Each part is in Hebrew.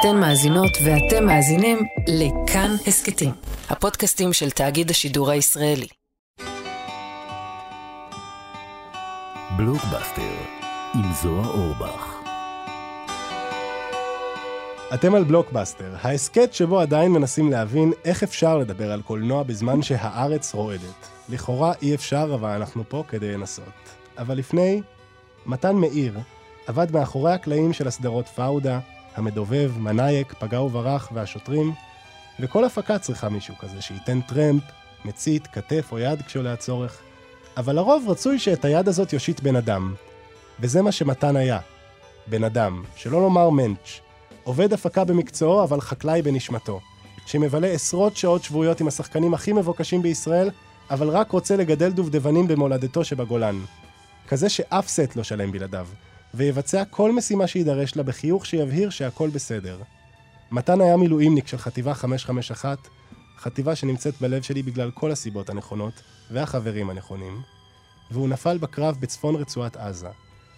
אתן מאזינות ואתם מאזינים לכאן הסכתים, הפודקאסטים של תאגיד השידור הישראלי. בלוקבאסטר עם זוהר אורבך. אתם על בלוקבאסטר, ההסכת שבו עדיין מנסים להבין איך אפשר לדבר על קולנוע בזמן שהארץ רועדת. לכאורה אי אפשר, אבל אנחנו פה כדי לנסות. אבל לפני, מתן מאיר עבד מאחורי הקלעים של הסדרות פאודה, המדובב, מנאייק, פגע וברח והשוטרים, וכל הפקה צריכה מישהו כזה שייתן טרמפ, מצית, כתף או יד כשעולה הצורך. אבל לרוב רצוי שאת היד הזאת יושיט בן אדם. וזה מה שמתן היה. בן אדם, שלא לומר מענץ'. עובד הפקה במקצועו, אבל חקלאי בנשמתו. שמבלה עשרות שעות שבועיות עם השחקנים הכי מבוקשים בישראל, אבל רק רוצה לגדל דובדבנים במולדתו שבגולן. כזה שאף סט לא שלם בלעדיו. ויבצע כל משימה שיידרש לה בחיוך שיבהיר שהכל בסדר. מתן היה מילואימניק של חטיבה 551, חטיבה שנמצאת בלב שלי בגלל כל הסיבות הנכונות, והחברים הנכונים, והוא נפל בקרב בצפון רצועת עזה,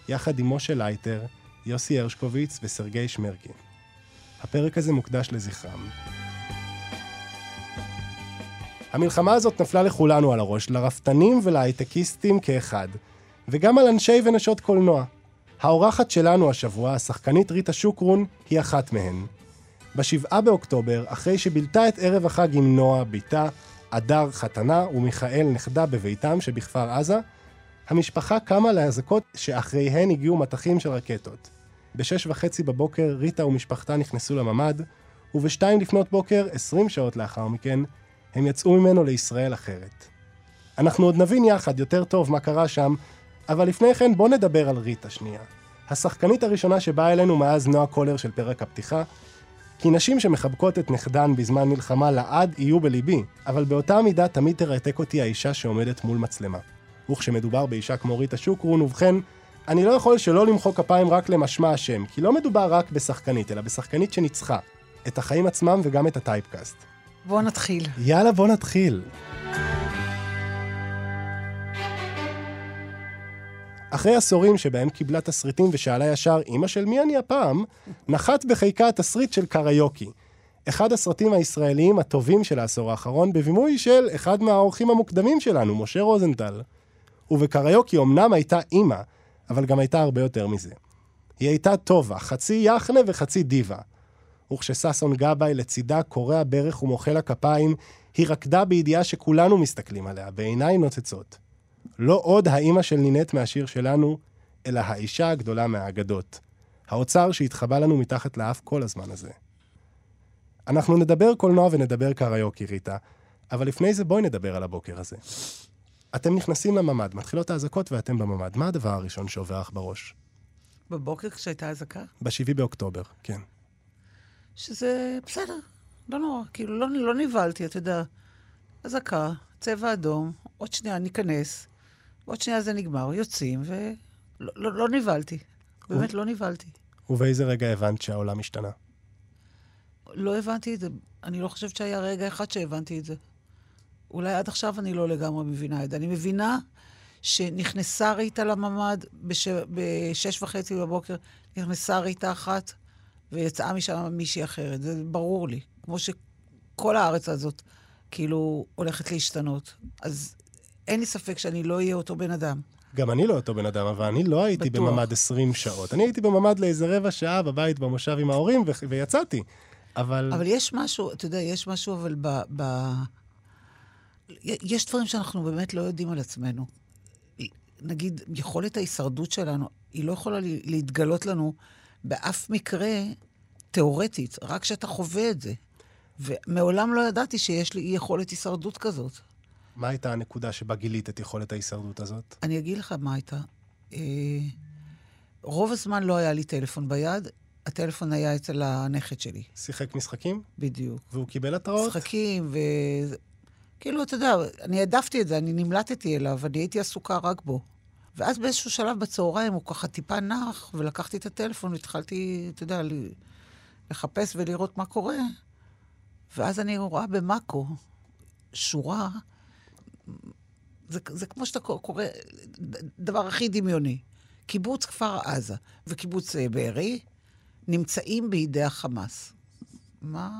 יחד עם משה לייטר, יוסי הרשקוביץ וסרגי שמרקי. הפרק הזה מוקדש לזכרם. המלחמה הזאת נפלה לכולנו על הראש, לרפתנים ולהייטקיסטים כאחד, וגם על אנשי ונשות קולנוע. האורחת שלנו השבוע, השחקנית ריטה שוקרון, היא אחת מהן. בשבעה באוקטובר, אחרי שבילתה את ערב החג עם נועה, בתה, אדר חתנה ומיכאל נכדה בביתם שבכפר עזה, המשפחה קמה לאזעקות שאחריהן הגיעו מטחים של רקטות. בשש וחצי בבוקר ריטה ומשפחתה נכנסו לממ"ד, ובשתיים לפנות בוקר, עשרים שעות לאחר מכן, הם יצאו ממנו לישראל אחרת. אנחנו עוד נבין יחד יותר טוב מה קרה שם, אבל לפני כן בואו נדבר על ריטה שנייה. השחקנית הראשונה שבאה אלינו מאז נועה קולר של פרק הפתיחה, כי נשים שמחבקות את נכדן בזמן מלחמה לעד יהיו בליבי, אבל באותה מידה תמיד תרתק אותי האישה שעומדת מול מצלמה. וכשמדובר באישה כמו ריטה שוקרון, ובכן, אני לא יכול שלא למחוא כפיים רק למשמע השם, כי לא מדובר רק בשחקנית, אלא בשחקנית שניצחה. את החיים עצמם וגם את הטייפקאסט. בואו נתחיל. יאללה, בוא נתחיל. אחרי עשורים שבהם קיבלה תסריטים ושאלה ישר, אמא של מי אני הפעם, נחת בחיקה התסריט של קריוקי. אחד הסרטים הישראליים הטובים של העשור האחרון, בבימוי של אחד מהאורחים המוקדמים שלנו, משה רוזנטל. ובקריוקי אמנם הייתה אימא, אבל גם הייתה הרבה יותר מזה. היא הייתה טובה, חצי יחנה וחצי דיבה. וכשששון גבאי לצידה קורע ברך ומוחא לה כפיים, היא רקדה בידיעה שכולנו מסתכלים עליה, בעיניים נוצצות. לא עוד האימא של נינט מהשיר שלנו, אלא האישה הגדולה מהאגדות. האוצר שהתחבא לנו מתחת לאף כל הזמן הזה. אנחנו נדבר קולנוע ונדבר קריוקי, ריטה, אבל לפני זה בואי נדבר על הבוקר הזה. אתם נכנסים לממ"ד, מתחילות האזעקות ואתם בממ"ד. מה הדבר הראשון שעובר לך בראש? בבוקר כשהייתה אזעקה? ב-7 באוקטובר, כן. שזה בסדר, לא נורא, כאילו לא, לא נבהלתי, אתה יודע. אזעקה, צבע אדום, עוד שנייה ניכנס, עוד שנייה זה נגמר, יוצאים, ולא לא, לא נבהלתי. באמת לא נבהלתי. ובאיזה רגע הבנת שהעולם השתנה? לא הבנתי את זה. אני לא חושבת שהיה רגע אחד שהבנתי את זה. אולי עד עכשיו אני לא לגמרי מבינה את זה. אני מבינה שנכנסה ריטה לממ"ד בש... בשש וחצי בבוקר, נכנסה ריטה אחת, ויצאה משם מישהי אחרת. זה ברור לי. כמו שכל הארץ הזאת כאילו הולכת להשתנות. אז אין לי ספק שאני לא אהיה אותו בן אדם. גם אני לא אותו בן אדם, אבל אני לא הייתי בטוח. בממ"ד 20 שעות. אני הייתי בממ"ד לאיזה רבע שעה בבית במושב עם ההורים, ו- ויצאתי. אבל... אבל יש משהו, אתה יודע, יש משהו, אבל ב... ב... יש דברים שאנחנו באמת לא יודעים על עצמנו. נגיד, יכולת ההישרדות שלנו, היא לא יכולה להתגלות לנו באף מקרה תיאורטית, רק כשאתה חווה את זה. ומעולם לא ידעתי שיש לי יכולת הישרדות כזאת. מה הייתה הנקודה שבה גילית את יכולת ההישרדות הזאת? אני אגיד לך מה הייתה. אה, רוב הזמן לא היה לי טלפון ביד, הטלפון היה אצל הנכד שלי. שיחק משחקים? בדיוק. והוא קיבל התראות? משחקים, ו... כאילו, אתה יודע, אני העדפתי את זה, אני נמלטתי אליו, אני הייתי עסוקה רק בו. ואז באיזשהו שלב בצהריים הוא ככה טיפה נח, ולקחתי את הטלפון והתחלתי, אתה יודע, לחפש ולראות מה קורה. ואז אני רואה במאקו שורה, זה, זה כמו שאתה קורא, דבר הכי דמיוני. קיבוץ כפר עזה וקיבוץ אה, בארי נמצאים בידי החמאס. מה...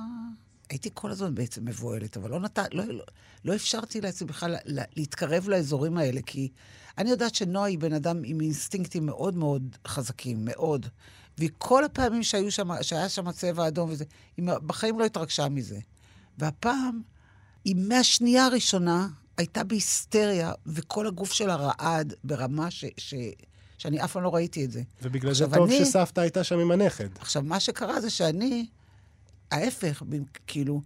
הייתי כל הזמן בעצם מבוהלת, אבל לא, נת... לא, לא, לא אפשרתי לעצמי בכלל לה- להתקרב לאזורים האלה, כי אני יודעת שנועה היא בן אדם עם אינסטינקטים מאוד מאוד חזקים, מאוד. וכל הפעמים שהיו שם, שהיה שם צבע אדום וזה, היא בחיים לא התרגשה מזה. והפעם, היא מהשנייה הראשונה הייתה בהיסטריה, וכל הגוף שלה רעד ברמה ש... ש... שאני אף פעם לא ראיתי את זה. ובגלל זה טוב אני- שסבתא הייתה שם עם הנכד. עכשיו, מה שקרה זה שאני, ההפך, כאילו,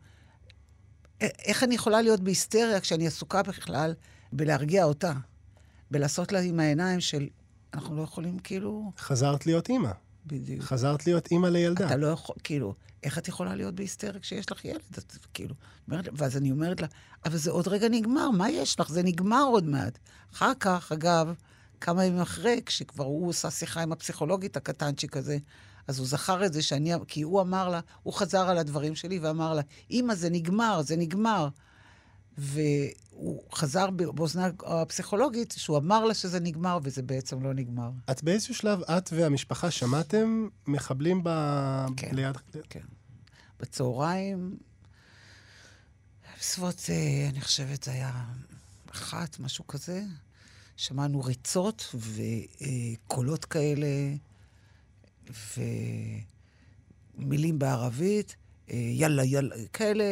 איך אני יכולה להיות בהיסטריה כשאני עסוקה בכלל בלהרגיע אותה? בלעשות לה עם העיניים של, אנחנו לא יכולים, כאילו, חזרת להיות אימא. בדיוק. חזרת להיות אימא לילדה. אתה לא יכול, כאילו, איך את יכולה להיות בהיסטריה כשיש לך ילד? את, כאילו, אומרת, ואז אני אומרת לה, אבל זה עוד רגע נגמר, מה יש לך? זה נגמר עוד מעט. אחר כך, אגב, כמה ימים אחרי, כשכבר הוא עושה שיחה עם הפסיכולוגית הקטנצ'יק הזה, אז הוא זכר את זה שאני, כי הוא אמר לה, הוא חזר על הדברים שלי ואמר לה, אמא, זה נגמר, זה נגמר. והוא חזר באוזנה הפסיכולוגית, שהוא אמר לה שזה נגמר, וזה בעצם לא נגמר. את באיזשהו שלב, את והמשפחה שמעתם מחבלים ב... כן. ליד... כן. בצהריים, בסביבות, אה, אני חושבת, זה היה אחת, משהו כזה. שמענו ריצות וקולות כאלה, ומילים בערבית, יאללה, יאללה, כאלה,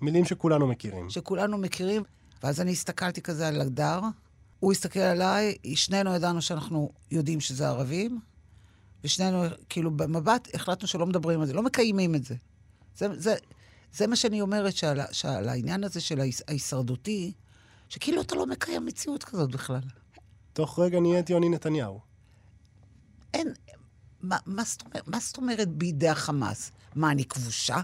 מילים שכולנו מכירים. שכולנו מכירים. ואז אני הסתכלתי כזה על הדר, הוא הסתכל עליי, שנינו ידענו שאנחנו יודעים שזה ערבים, ושנינו, כאילו, במבט החלטנו שלא מדברים על זה, לא מקיימים את זה. זה, זה, זה מה שאני אומרת, שעל, שעל העניין הזה של ההיש- ההישרדותי, שכאילו אתה לא מקיים מציאות כזאת בכלל. תוך רגע נהיית יוני נתניהו. אין, מה, מה, זאת מה זאת אומרת בידי החמאס? מה, אני כבושה?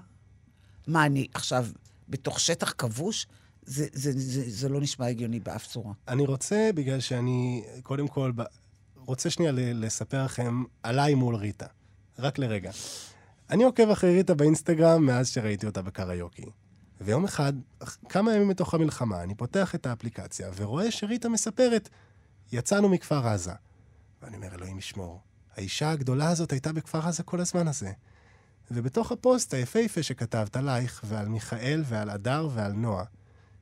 מה, אני עכשיו בתוך שטח כבוש? זה, זה, זה, זה לא נשמע הגיוני באף צורה. אני רוצה, בגלל שאני, קודם כל, ב... רוצה שנייה לספר לכם עליי מול ריטה. רק לרגע. אני עוקב אחרי ריטה באינסטגרם מאז שראיתי אותה בקריוקי. ויום אחד, אח- כמה ימים מתוך המלחמה, אני פותח את האפליקציה ורואה שריטה מספרת, יצאנו מכפר עזה. ואני אומר, אלוהים ישמור, האישה הגדולה הזאת הייתה בכפר עזה כל הזמן הזה. ובתוך הפוסט היפהפה שכתבת עלייך, ועל מיכאל, ועל הדר, ועל נועה,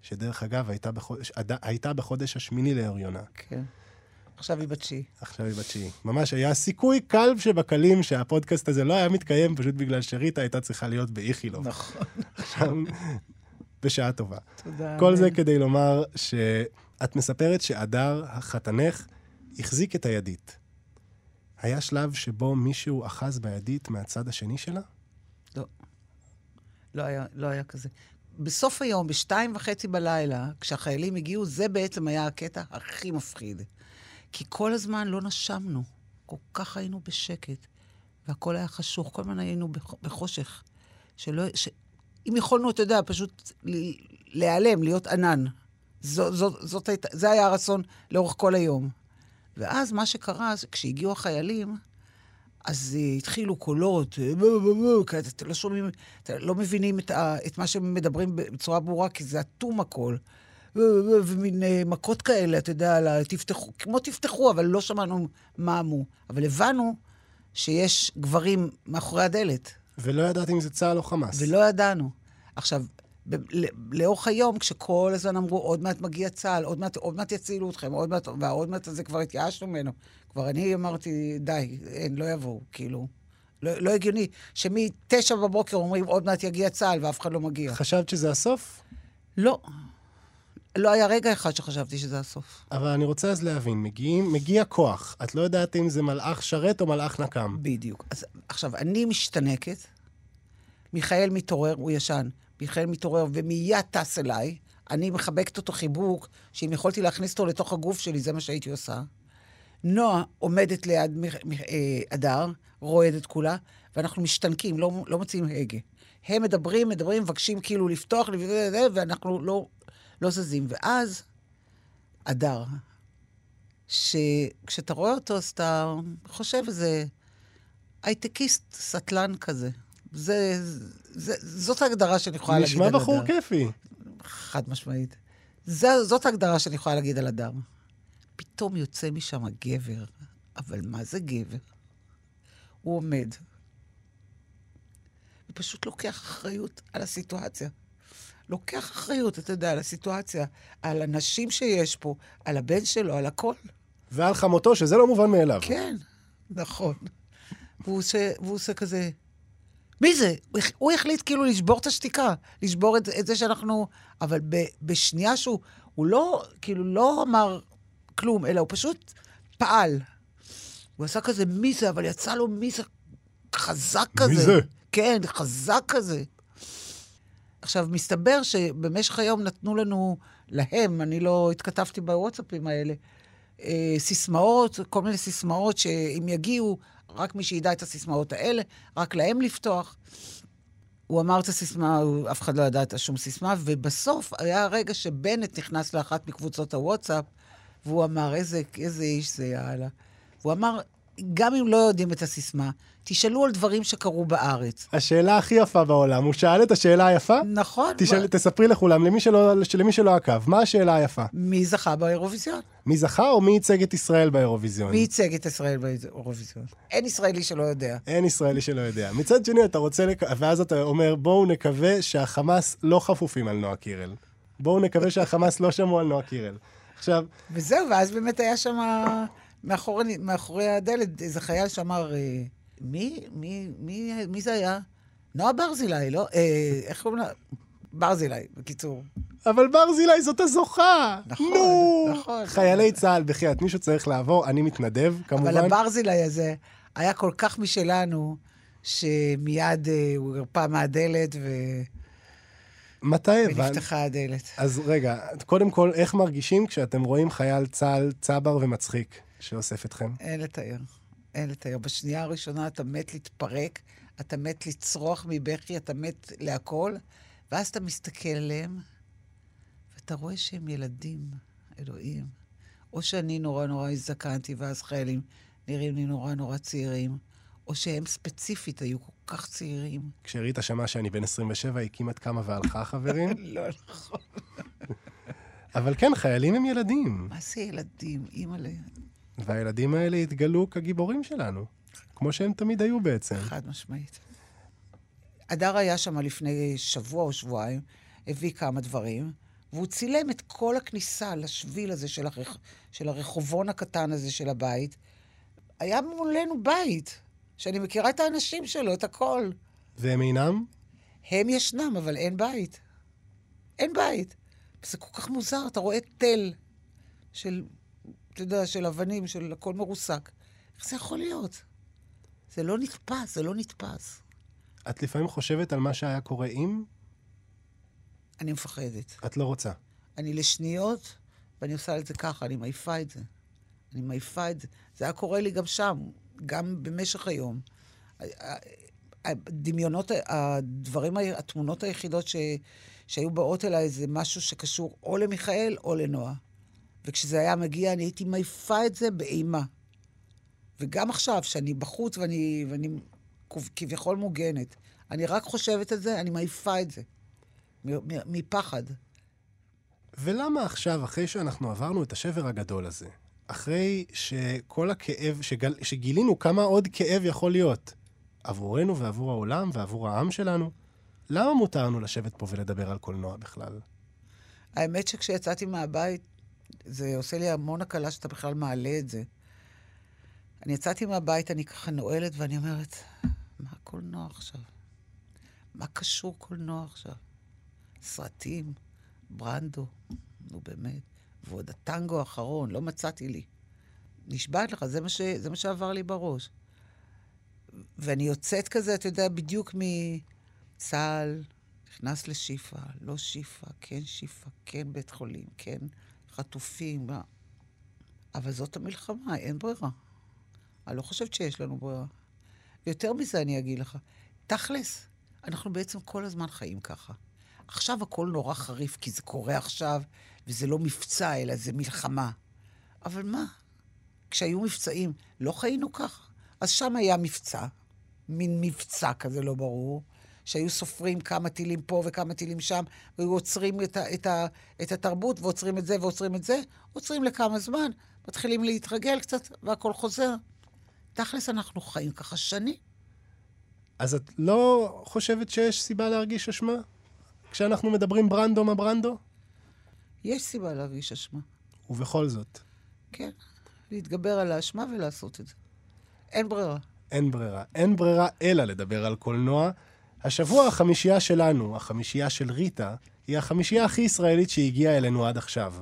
שדרך אגב הייתה בחודש, עד- הייתה בחודש השמיני להריונה. כן. עכשיו היא בת תשיעי. עכשיו היא בת תשיעי. ממש היה סיכוי קל שבקלים שהפודקאסט הזה לא היה מתקיים, פשוט בגלל שריטה הייתה צריכה להיות באיכילוב. נכון. עכשיו, בשעה טובה. תודה. כל זה. כדי לומר שאת מספרת שהדר, החתנך, החזיק את הידית. היה שלב שבו מישהו אחז בידית מהצד השני שלה? לא. היה, לא היה כזה. בסוף היום, בשתיים וחצי בלילה, כשהחיילים הגיעו, זה בעצם היה הקטע הכי מפחיד. כי כל הזמן לא נשמנו. כל כך היינו בשקט, והכל היה חשוך, כל הזמן היינו בח- בחושך. שלא... ש... אם יכולנו, אתה יודע, פשוט להיעלם, להיות ענן. זו, זו, זאת הייתה, זה היה הרצון לאורך כל היום. ואז מה שקרה, כשהגיעו החיילים, אז uh, התחילו קולות, אה, כי אתם לא שומעים, אתם לא מבינים את, ה, את מה שהם מדברים בצורה ברורה, כי זה אטום הכל. ומין uh, מכות כאלה, אתה יודע, תפתחו, כמו תפתחו, אבל לא שמענו מה אמרו. אבל הבנו שיש גברים מאחורי הדלת, ולא ידעת אם זה צה"ל או חמאס. ולא ידענו. עכשיו, ב- לאורך היום, כשכל הזמן אמרו, עוד מעט מגיע צה"ל, עוד מעט, עוד מעט יצילו אתכם, עוד מעט, והעוד מעט הזה כבר התייאשנו ממנו. כבר אני אמרתי, די, אין, לא יבואו, כאילו. לא, לא הגיוני שמתשע בבוקר אומרים, עוד מעט יגיע צה"ל, ואף אחד לא מגיע. חשבת שזה הסוף? לא. לא היה רגע אחד שחשבתי שזה הסוף. אבל אני רוצה אז להבין, מגיעים, מגיע כוח. את לא יודעת אם זה מלאך שרת או מלאך נקם. בדיוק. אז עכשיו, אני משתנקת, מיכאל מתעורר, הוא ישן, מיכאל מתעורר ומיד טס אליי, אני מחבקת אותו חיבוק, שאם יכולתי להכניס אותו לתוך הגוף שלי, זה מה שהייתי עושה. נועה עומדת ליד אה, הדר, רועדת כולה, ואנחנו משתנקים, לא, לא מוציאים הגה. הם מדברים, מדברים, מבקשים כאילו לפתוח, ואנחנו לא, לא זזים. ואז, הדר, שכשאתה רואה אותו, אז אתה חושב איזה הייטקיסט סטלן כזה. זה, זה, זאת ההגדרה שאני יכולה להגיד על נשמע הדר. בחור כיפי. חד משמעית. זה, זאת ההגדרה שאני יכולה להגיד על הדר. פתאום יוצא משם גבר, אבל מה זה גבר? הוא עומד פשוט לוקח אחריות על הסיטואציה. לוקח אחריות, אתה יודע, על הסיטואציה, על הנשים שיש פה, על הבן שלו, על הכל. ועל חמותו, שזה לא מובן מאליו. כן, נכון. והוא עושה, והוא עושה כזה... מי זה? הוא החליט כאילו לשבור את השתיקה, לשבור את, את זה שאנחנו... אבל ב, בשנייה שהוא... הוא לא, כאילו, לא אמר כלום, אלא הוא פשוט פעל. הוא עשה כזה מי זה, אבל יצא לו מי זה חזק כזה. מי זה? כן, חזק כזה. עכשיו, מסתבר שבמשך היום נתנו לנו, להם, אני לא התכתבתי בוואטסאפים האלה, אה, סיסמאות, כל מיני סיסמאות שאם יגיעו, רק מי שידע את הסיסמאות האלה, רק להם לפתוח. הוא אמר את הסיסמה, אף אחד לא ידע את שום סיסמה, ובסוף היה הרגע שבנט נכנס לאחת מקבוצות הוואטסאפ, והוא אמר, איזה, איזה איש זה, יאללה. הוא אמר, גם אם לא יודעים את הסיסמה, תשאלו על דברים שקרו בארץ. השאלה הכי יפה בעולם, הוא שאל את השאלה היפה? נכון. תשאל, מה- תספרי לכולם, למי שלא, למי שלא עקב, מה השאלה היפה? מי זכה באירוויזיון? מי זכה או מי ייצג את ישראל באירוויזיון? מי ייצג את ישראל באירוויזיון? אין ישראלי שלא יודע. אין ישראלי שלא יודע. מצד שני, אתה רוצה, לק... ואז אתה אומר, בואו נקווה שהחמאס לא חפופים על נועה קירל. בואו נקווה שהחמאס לא שמעו על נועה קירל. עכשיו, וזהו, ואז באמת היה שם מאחורי, מאחורי הדלת איזה חייל שאמר, אה, מי, מי, מי, מי זה היה? נועה ברזילי, לא? אה, איך קוראים לה? ברזילי, בקיצור. אבל ברזילי זאת הזוכה! נכון, נו! נכון. חיילי צה"ל, בחייאת, מישהו צריך לעבור, אני מתנדב, כמובן. אבל הברזילי הזה היה כל כך משלנו, שמיד אה, הוא הרפה מהדלת ו... מתי הבנת? ונפתחה הדלת. אז רגע, קודם כל, איך מרגישים כשאתם רואים חייל צה"ל צבר ומצחיק שאוסף אתכם? אין לתאר. אין לתאר. בשנייה הראשונה אתה מת להתפרק, אתה מת לצרוח מבכי, אתה מת להכל, ואז אתה מסתכל עליהם, ואתה רואה שהם ילדים, אלוהים. או שאני נורא נורא הזדקנתי, ואז חיילים נראים לי נורא נורא צעירים, או שהם ספציפית היו כל כך צעירים. כשריטה שמעה שאני בן 27, היא כמעט קמה והלכה, חברים. לא נכון. אבל כן, חיילים הם ילדים, מה זה ילדים? אימא'לה. והילדים האלה התגלו כגיבורים שלנו, כמו שהם תמיד היו בעצם. חד משמעית. הדר היה שם לפני שבוע או שבועיים, הביא כמה דברים, והוא צילם את כל הכניסה לשביל הזה של, הרח... של הרחובון הקטן הזה של הבית. היה מולנו בית, שאני מכירה את האנשים שלו, את הכל. והם אינם? הם ישנם, אבל אין בית. אין בית. זה כל כך מוזר, אתה רואה תל של, אתה יודע, של אבנים, של הכל מרוסק. איך זה יכול להיות? זה לא נתפס, זה לא נתפס. את לפעמים חושבת על מה שהיה קורה אם אני מפחדת. את לא רוצה. אני לשניות, ואני עושה את זה ככה, אני מעיפה את זה. אני מעיפה את זה. זה היה קורה לי גם שם, גם במשך היום. הדמיונות, הדברים, התמונות היחידות ש, שהיו באות אליי זה משהו שקשור או למיכאל או לנועה. וכשזה היה מגיע, אני הייתי מעיפה את זה באימה. וגם עכשיו, שאני בחוץ ואני, ואני כביכול מוגנת, אני רק חושבת על זה, אני מעיפה את זה. מפחד. ולמה עכשיו, אחרי שאנחנו עברנו את השבר הגדול הזה, אחרי שכל הכאב, שגל, שגילינו כמה עוד כאב יכול להיות עבורנו ועבור העולם ועבור העם שלנו, למה מותר לנו לשבת פה ולדבר על קולנוע בכלל? האמת שכשיצאתי מהבית, זה עושה לי המון הקלה שאתה בכלל מעלה את זה. אני יצאתי מהבית, אני ככה נועלת ואני אומרת, מה קולנוע עכשיו? מה קשור קולנוע עכשיו? סרטים, ברנדו, נו באמת. ועוד הטנגו האחרון, לא מצאתי לי. נשבעת לך, זה מה, ש... זה מה שעבר לי בראש. ואני יוצאת כזה, אתה יודע, בדיוק מצה"ל, נכנס לשיפא, לא שיפא, כן שיפא, כן בית חולים, כן חטופים, מה... אבל זאת המלחמה, אין ברירה. אני לא חושבת שיש לנו ברירה. ויותר מזה אני אגיד לך, תכלס, אנחנו בעצם כל הזמן חיים ככה. עכשיו הכל נורא חריף, כי זה קורה עכשיו, וזה לא מבצע, אלא זה מלחמה. אבל מה? כשהיו מבצעים, לא חיינו ככה? אז שם היה מבצע, מין מבצע כזה לא ברור, שהיו סופרים כמה טילים פה וכמה טילים שם, והיו עוצרים את, ה, את, ה, את התרבות, ועוצרים את זה ועוצרים את זה, עוצרים לכמה זמן, מתחילים להתרגל קצת, והכל חוזר. תכלס, אנחנו חיים ככה שנים. אז את לא חושבת שיש סיבה להרגיש אשמה? כשאנחנו מדברים ברנדו מה ברנדו? יש סיבה להרגיש אשמה. ובכל זאת, כן. להתגבר על האשמה ולעשות את זה. אין ברירה. אין ברירה. אין ברירה אלא לדבר על קולנוע. השבוע החמישייה שלנו, החמישייה של ריטה, היא החמישייה הכי ישראלית שהגיעה אלינו עד עכשיו.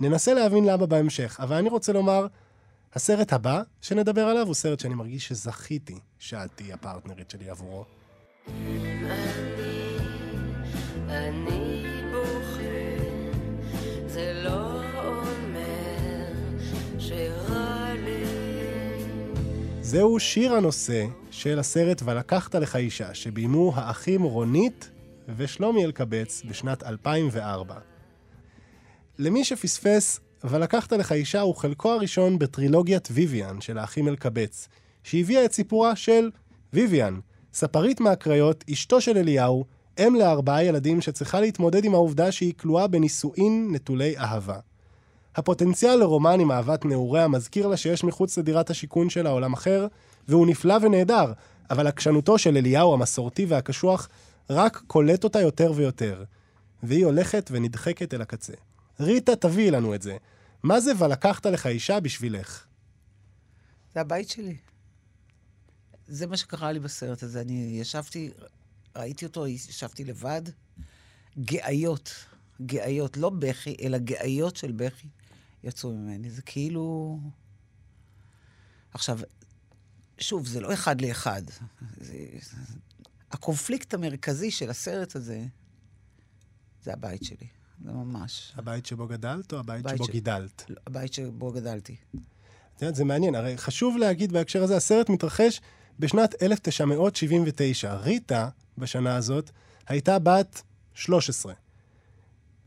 ננסה להבין למה בהמשך, אבל אני רוצה לומר, הסרט הבא שנדבר עליו הוא סרט שאני מרגיש שזכיתי שאת תהיי הפרטנרית שלי עבורו. לא. זהו שיר הנושא של הסרט "ולקחת לך אישה", שביימו האחים רונית ושלומי אלקבץ בשנת 2004. למי שפספס, "ולקחת לך אישה" הוא חלקו הראשון בטרילוגיית ויויאן של האחים אלקבץ, שהביאה את סיפורה של ויויאן, ספרית מהקריות, אשתו של אליהו, אם לארבעה ילדים שצריכה להתמודד עם העובדה שהיא כלואה בנישואין נטולי אהבה. הפוטנציאל לרומן עם אהבת נעוריה מזכיר לה שיש מחוץ לדירת השיכון שלה עולם אחר, והוא נפלא ונהדר, אבל עקשנותו של אליהו המסורתי והקשוח רק קולט אותה יותר ויותר. והיא הולכת ונדחקת אל הקצה. ריטה, תביאי לנו את זה. מה זה ולקחת לך אישה בשבילך? זה הבית שלי. זה מה שקרה לי בסרט הזה. אני ישבתי, ראיתי אותו, ישבתי לבד. גאיות, גאיות, לא בכי, אלא גאיות של בכי יצאו ממני. זה כאילו... עכשיו, שוב, זה לא אחד לאחד. זה... הקונפליקט המרכזי של הסרט הזה, זה הבית שלי. זה ממש. הבית שבו גדלת או הבית הבית שבו ש- גידלת? לא, הבית שבו גדלתי. את יודעת, זה מעניין, הרי חשוב להגיד בהקשר הזה, הסרט מתרחש בשנת 1979. ריטה, בשנה הזאת, הייתה בת 13.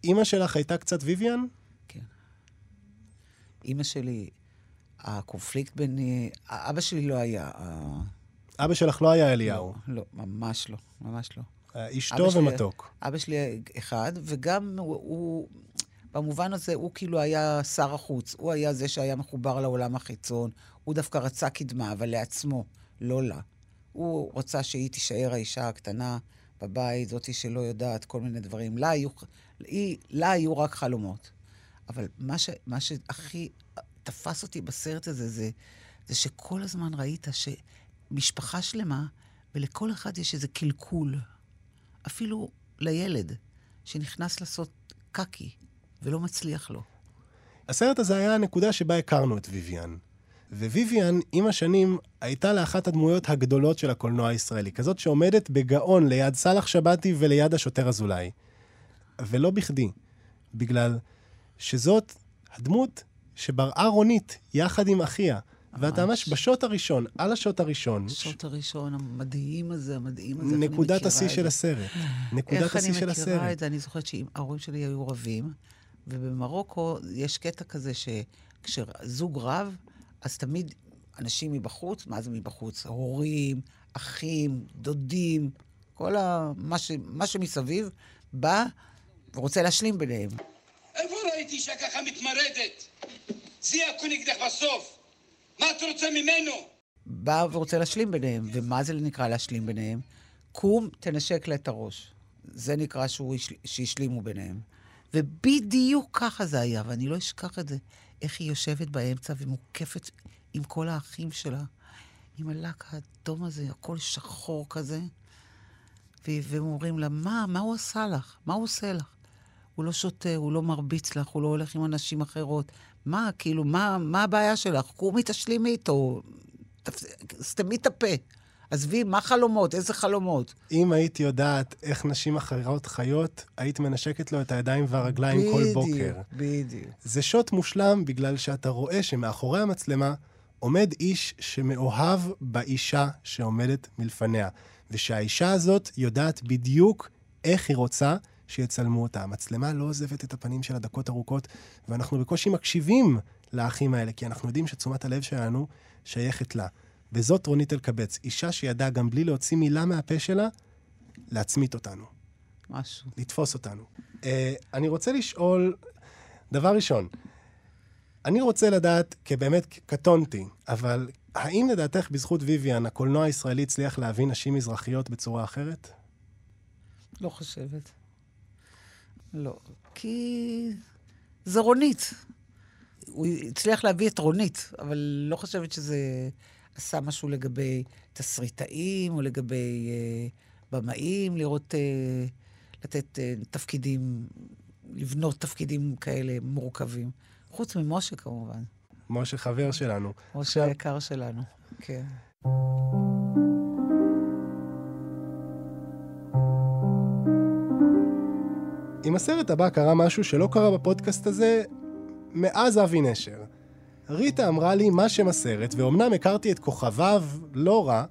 אימא שלך הייתה קצת ויויאן? כן. אימא שלי, הקונפליקט בין... אה, אבא שלי לא היה... אה, אבא שלך לא היה אליהו. לא, ממש לא, ממש לא. איש אבא טוב ומתוק. אבא שלי אחד, וגם הוא, הוא, במובן הזה, הוא כאילו היה שר החוץ. הוא היה זה שהיה מחובר לעולם החיצון. הוא דווקא רצה קדמה, אבל לעצמו, לא לה. הוא רצה שהיא תישאר האישה הקטנה בבית, זאתי שלא יודעת כל מיני דברים. לה היו, היא, לה היו רק חלומות. אבל מה, ש, מה שהכי תפס אותי בסרט הזה, זה, זה שכל הזמן ראית שמשפחה שלמה, ולכל אחד יש איזה קלקול. אפילו לילד שנכנס לעשות קקי ולא מצליח לו. הסרט הזה היה הנקודה שבה הכרנו את ויויאן. וויויאן, עם השנים, הייתה לאחת הדמויות הגדולות של הקולנוע הישראלי, כזאת שעומדת בגאון ליד סאלח שבתי וליד השוטר אזולאי. ולא בכדי, בגלל שזאת הדמות שבראה רונית יחד עם אחיה. ואתה ממש בשוט הראשון, על השוט הראשון, השוט הראשון המדהים הזה, המדהים הזה. איך אני נקודת מכירה השיא של? הסרט. נקודת איך אני השיא של מכירה הסרט. את זה? אני זוכרת שההורים שלי היו רבים, ובמרוקו יש קטע כזה שכשזוג רב, אז תמיד אנשים מבחוץ, מה זה מבחוץ? הורים, אחים, דודים, כל ה... מה, ש... מה שמסביב, בא ורוצה להשלים ביניהם. איפה ראיתי אישה ככה מתמרדת? זה יקו נגדך בסוף. מה את רוצה ממנו? בא ורוצה להשלים ביניהם. ומה זה נקרא להשלים ביניהם? קום, תנשק לה את הראש. זה נקרא שהוא השל... שהשלימו ביניהם. ובדיוק ככה זה היה, ואני לא אשכח את זה. איך היא יושבת באמצע ומוקפת עם כל האחים שלה, עם הלק האדום הזה, הכל שחור כזה. והם אומרים לה, מה, מה הוא עשה לך? מה הוא עושה לך? הוא לא שותה, הוא לא מרביץ לך, הוא לא הולך עם אנשים אחרות. מה, כאילו, מה, מה הבעיה שלך? קומי תשלימי איתו, סתמי את הפה. עזבי, מה חלומות? איזה חלומות? אם היית יודעת איך נשים אחרות חיות, היית מנשקת לו את הידיים והרגליים כל בוקר. בדיוק. זה שוט מושלם בגלל שאתה רואה שמאחורי המצלמה עומד איש שמאוהב באישה שעומדת מלפניה, ושהאישה הזאת יודעת בדיוק איך היא רוצה שיצלמו אותה. המצלמה לא עוזבת את הפנים שלה דקות ארוכות, ואנחנו בקושי מקשיבים לאחים האלה, כי אנחנו יודעים שתשומת הלב שלנו שייכת לה. וזאת רונית אלקבץ, אישה שידעה גם בלי להוציא מילה מהפה שלה, להצמית אותנו. משהו. לתפוס אותנו. Uh, אני רוצה לשאול, דבר ראשון, אני רוצה לדעת, כי באמת קטונתי, אבל האם לדעתך בזכות ויויאן הקולנוע הישראלי הצליח להבין נשים מזרחיות בצורה אחרת? לא חושבת. לא. כי זה רונית. הוא הצליח להביא את רונית, אבל לא חושבת שזה עשה משהו לגבי תסריטאים או לגבי אה, במאים, לראות, אה, לתת אה, תפקידים, לבנות תפקידים כאלה מורכבים. חוץ ממשה כמובן. משה חבר שלנו. משה עכשיו- היקר שלנו, כן. עם הסרט הבא קרה משהו שלא קרה בפודקאסט הזה מאז אבי נשר. ריטה אמרה לי מה שם הסרט, ואומנם הכרתי את כוכביו לא רע,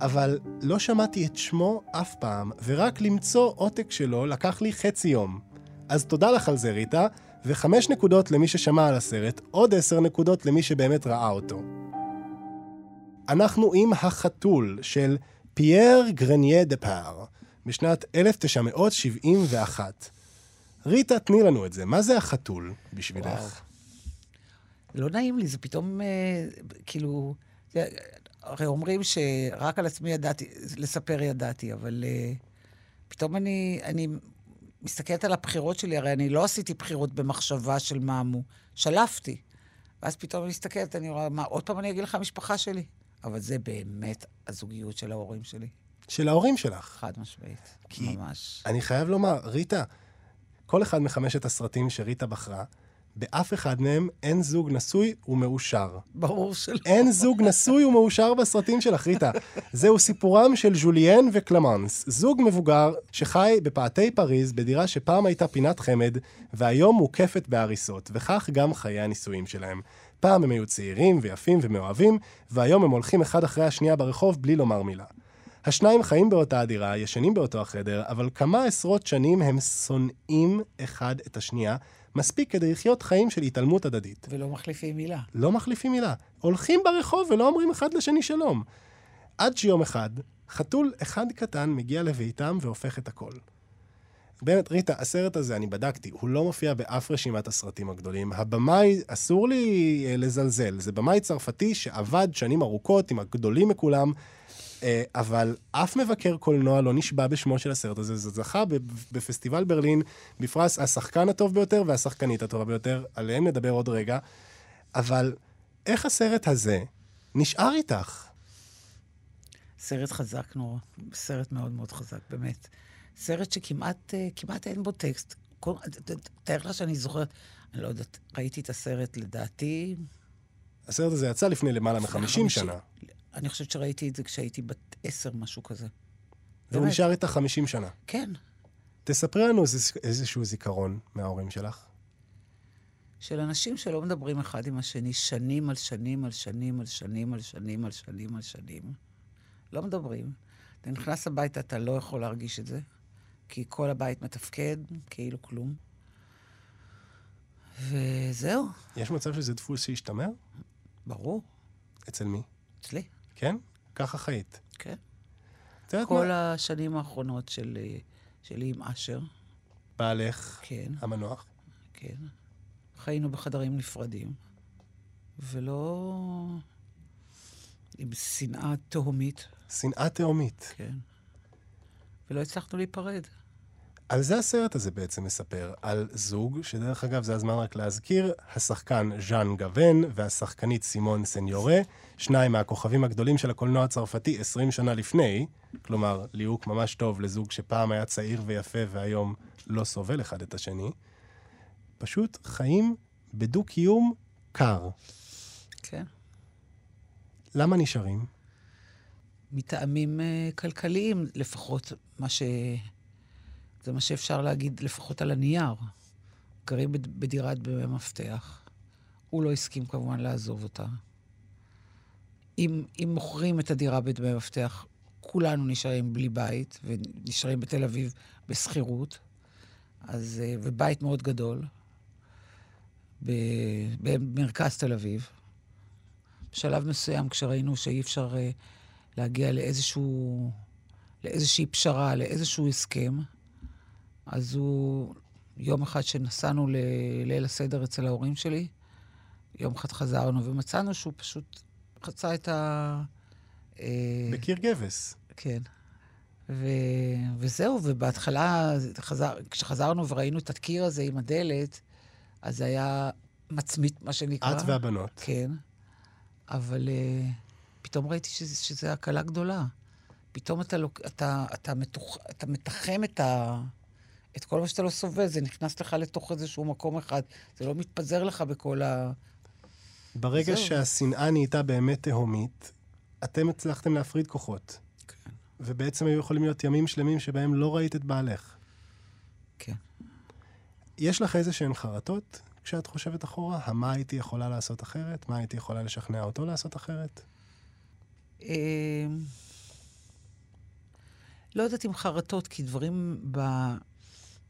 אבל לא שמעתי את שמו אף פעם, ורק למצוא עותק שלו לקח לי חצי יום. אז תודה לך על זה, ריטה, וחמש נקודות למי ששמע על הסרט, עוד עשר נקודות למי שבאמת ראה אותו. אנחנו עם החתול של פייר גרניה דה פאר, בשנת 1971. ריטה, תני לנו את זה. מה זה החתול בשבילך? לא נעים לי, זה פתאום, אה, כאילו, זה, הרי אומרים שרק על עצמי ידעתי, לספר ידעתי, אבל אה, פתאום אני, אני מסתכלת על הבחירות שלי, הרי אני לא עשיתי בחירות במחשבה של מה מו, שלפתי. ואז פתאום אני מסתכלת, אני רואה, מה, עוד פעם אני אגיד לך המשפחה שלי? אבל זה באמת הזוגיות של ההורים שלי, של ההורים שלך. חד משמעית, כי- ממש. אני חייב לומר, ריטה, כל אחד מחמשת הסרטים שריטה בחרה, באף אחד מהם אין זוג נשוי ומאושר. ברור שלא. אין זוג נשוי ומאושר בסרטים שלך, ריטה. זהו סיפורם של ז'וליאן וקלמנס, זוג מבוגר שחי בפאתי פריז בדירה שפעם הייתה פינת חמד, והיום מוקפת בהריסות, וכך גם חיי הנישואים שלהם. פעם הם היו צעירים ויפים ומאוהבים, והיום הם הולכים אחד אחרי השנייה ברחוב בלי לומר מילה. השניים חיים באותה הדירה, ישנים באותו החדר, אבל כמה עשרות שנים הם שונאים אחד את השנייה, מספיק כדי לחיות חיים של התעלמות הדדית. ולא מחליפים מילה. לא מחליפים מילה. הולכים ברחוב ולא אומרים אחד לשני שלום. עד שיום אחד, חתול אחד קטן מגיע לביתם והופך את הכל. באמת, ריטה, הסרט הזה, אני בדקתי, הוא לא מופיע באף רשימת הסרטים הגדולים. הבמאי, אסור לי אה, לזלזל, זה במאי צרפתי שעבד שנים ארוכות עם הגדולים מכולם, אבל אף מבקר קולנוע לא נשבע בשמו של הסרט הזה. זה זכה בפסטיבל ברלין בפרס השחקן הטוב ביותר והשחקנית הטובה ביותר, עליהם נדבר עוד רגע. אבל איך הסרט הזה נשאר איתך? סרט חזק נורא, סרט מאוד מאוד חזק, באמת. סרט שכמעט אה, כמעט אין בו טקסט. תאר לך שאני זוכרת, אני לא יודעת, ראיתי את הסרט לדעתי... הסרט הזה יצא לפני למעלה מ-50 חמישים. שנה, אני חושבת שראיתי את זה כשהייתי בת עשר, משהו כזה. והוא. נשאר איתך 50 שנה. כן, תספרי לנו איזשהו זיכרון מההורים שלך. של אנשים שלא מדברים אחד עם השני שנים על שנים על שנים על שנים על שנים על שנים על שנים. לא מדברים. אתה נכנס הביתה, אתה לא יכול להרגיש את זה, כי כל הבית מתפקד כאילו כלום. וזהו, יש מצב שזה דפוס שהשתמר? ברור, אצל מי? אצלי, כן? ככה חיית. כן. כל מה? השנים האחרונות של, שלי עם אשר, בעלך כן, המנוח. כן. חיינו בחדרים נפרדים, ולא עם שנאה תהומית, שנאה תהומית. כן. ולא הצלחנו להיפרד. על זה הסרט הזה בעצם מספר, על זוג, שדרך אגב זה הזמן רק להזכיר, השחקן ז'אן גוון והשחקנית סימון סניורה, שניים מהכוכבים הגדולים של הקולנוע הצרפתי 20 שנה לפני, כלומר, ליהוק ממש טוב לזוג שפעם היה צעיר ויפה והיום לא סובל אחד את השני, פשוט חיים בדו-קיום קר. כן. למה נשארים? מטעמים uh, כלכליים, לפחות מה ש... זה מה שאפשר להגיד, לפחות על הנייר. גרים בד- בדירת במפתח. הוא לא הסכים כמובן לעזוב אותה. אם, אם מוכרים את הדירה בדמי מפתח, כולנו נשארים בלי בית, ונשארים בתל אביב בשכירות, אז, אה, ובית מאוד גדול, במרכז תל אביב. בשלב מסוים, כשראינו שאי אפשר אה, להגיע לאיזשהו, לאיזושהי פשרה, לאיזשהו הסכם, אז הוא, יום אחד שנסענו לליל הסדר אצל ההורים שלי, יום אחד חזרנו ומצאנו שהוא פשוט חצה את ה... אה, בקיר גבס. כן. ו... וזהו, ובהתחלה, חזר... כשחזרנו וראינו את הקיר הזה עם הדלת, אז זה היה מצמית, מה שנקרא. את והבנות. כן. אבל uh, פתאום ראיתי שזה, שזה הקלה גדולה. פתאום אתה, לוק... אתה, אתה, מתוח... אתה מתחם את, ה... את כל מה שאתה לא סובל, זה נכנס לך לתוך איזשהו מקום אחד. זה לא מתפזר לך בכל ה... ברגע זהו. שהשנאה נהייתה באמת תהומית, אתם הצלחתם להפריד כוחות. כן. ובעצם היו יכולים להיות ימים שלמים שבהם לא ראית את בעלך. כן. יש לך איזה שהן חרטות כשאת חושבת אחורה? המה הייתי יכולה לעשות אחרת? מה הייתי יכולה לשכנע אותו לעשות אחרת? אה, לא יודעת אם חרטות, כי דברים ב...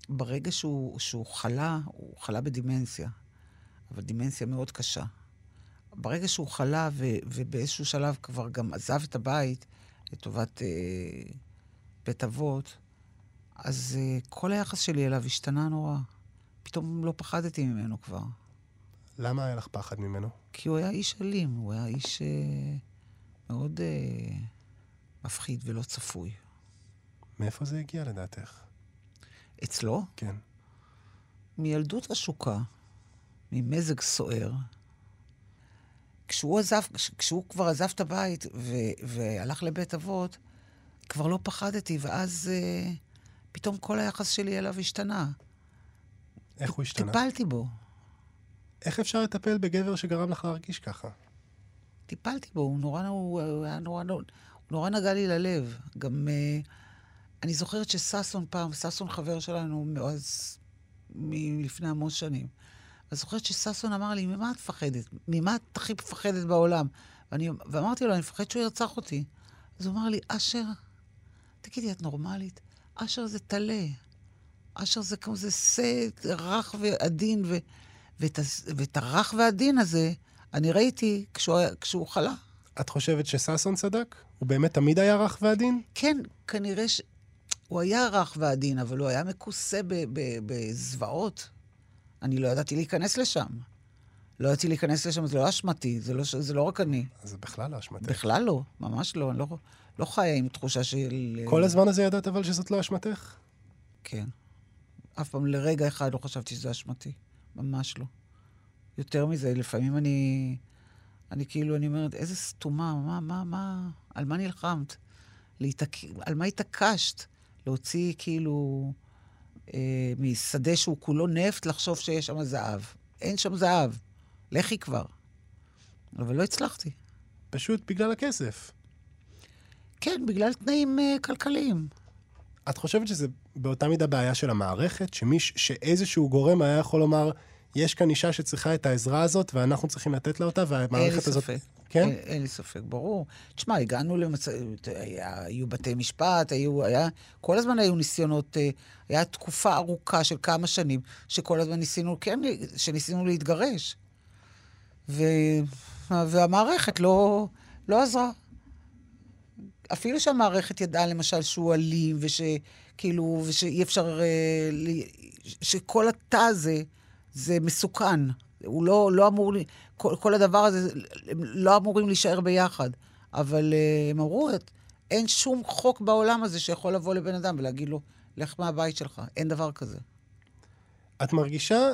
ברגע שהוא, שהוא חלה, הוא חלה בדימנציה, אבל דימנציה מאוד קשה. ברגע שהוא חלה ו... ובאיזשהו שלב כבר גם עזב את הבית לטובת אה, בית אבות, אז אה, כל היחס שלי אליו השתנה נורא. פתאום לא פחדתי ממנו כבר. למה היה לך פחד ממנו? כי הוא היה איש אלים, הוא היה איש אה, מאוד אה, מפחיד ולא צפוי. מאיפה זה הגיע לדעתך? אצלו, כן. מילדות עשוקה, ממזג סוער. כשהוא עזב, כש- כשהוא כבר עזב את הבית ו- והלך לבית אבות, כבר לא פחדתי, ואז אה, פתאום כל היחס שלי אליו השתנה. איך הוא השתנה? טיפלתי בו. איך אפשר לטפל בגבר שגרם לך להרגיש ככה? טיפלתי בו, הוא נורא, הוא, הוא היה נורא, הוא נורא נגע לי ללב. גם, uh, אני זוכרת שששון פעם, ששון חבר שלנו מאז, מלפני המון שנים. אני זוכרת שששון אמר לי, ממה את מפחדת? ממה את הכי מפחדת בעולם? ואני, ואמרתי לו, אני מפחד שהוא ירצח אותי. אז הוא אמר לי, אשר, תגידי, את נורמלית? אשר זה טלה. אשר זה כמו זה סט רך ועדין, ו, ואת, ואת הרך והעדין הזה, אני ראיתי כשהוא, כשהוא חלה. את חושבת שששון צדק? הוא באמת תמיד היה רך ועדין? כן, כנראה ש... הוא היה רך ועדין, אבל הוא היה מכוסה בזוועות. אני לא ידעתי להיכנס לשם. לא ידעתי להיכנס לשם, זה לא אשמתי, זה לא, זה לא רק אני. זה בכלל לא אשמתך. בכלל לא, ממש לא. אני לא, לא חיה עם תחושה של... כל הזמן הזה ידעת אבל שזאת לא אשמתך? כן. אף פעם לרגע אחד לא חשבתי שזה אשמתי. ממש לא. יותר מזה, לפעמים אני... אני כאילו, אני אומרת, איזה סתומה, מה, מה, מה, על מה נלחמת? להתעק... על מה התעקשת? להוציא כאילו אה, משדה שהוא כולו נפט, לחשוב שיש שם זהב. אין שם זהב. לכי כבר. אבל לא הצלחתי. פשוט בגלל הכסף. כן, בגלל תנאים אה, כלכליים. את חושבת שזה באותה מידה בעיה של המערכת? שמיש, שאיזשהו גורם היה יכול לומר, יש כאן אישה שצריכה את העזרה הזאת, ואנחנו צריכים לתת לה אותה, אין לי והמערכת הזאת... ספק. כן? אין, אין לי ספק, ברור. תשמע, הגענו למצב... היו בתי משפט, היו... היה... כל הזמן היו ניסיונות... אה, היה תקופה ארוכה של כמה שנים, שכל הזמן ניסינו, כן, שניסינו להתגרש. ו... והמערכת לא, לא עזרה. אפילו שהמערכת ידעה, למשל, שהוא אלים, ושכאילו, ושאי אפשר... אה, שכל התא הזה, זה מסוכן. הוא לא, לא אמור... כל, כל הדבר הזה, הם לא אמורים להישאר ביחד. אבל אה, הם אמרו, אין שום חוק בעולם הזה שיכול לבוא לבן אדם ולהגיד לו, לך מהבית שלך. אין דבר כזה. את מרגישה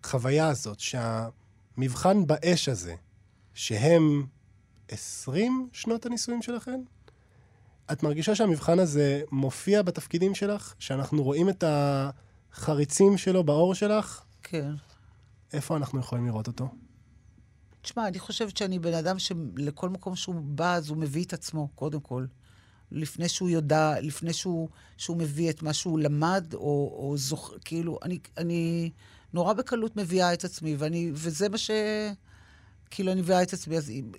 שהחוויה הזאת, שהמבחן באש הזה, שהם 20 שנות הנישואים שלכם, את מרגישה שהמבחן הזה מופיע בתפקידים שלך? שאנחנו רואים את החריצים שלו באור שלך? כן. איפה אנחנו יכולים לראות אותו? תשמע, אני חושבת שאני בן אדם שלכל מקום שהוא בא, אז הוא מביא את עצמו, קודם כל. לפני שהוא יודע, לפני שהוא, שהוא מביא את מה שהוא למד, או, או זוכר, כאילו, אני, אני נורא בקלות מביאה את עצמי, ואני, וזה מה ש... כאילו, אני מביאה את עצמי, אז אם,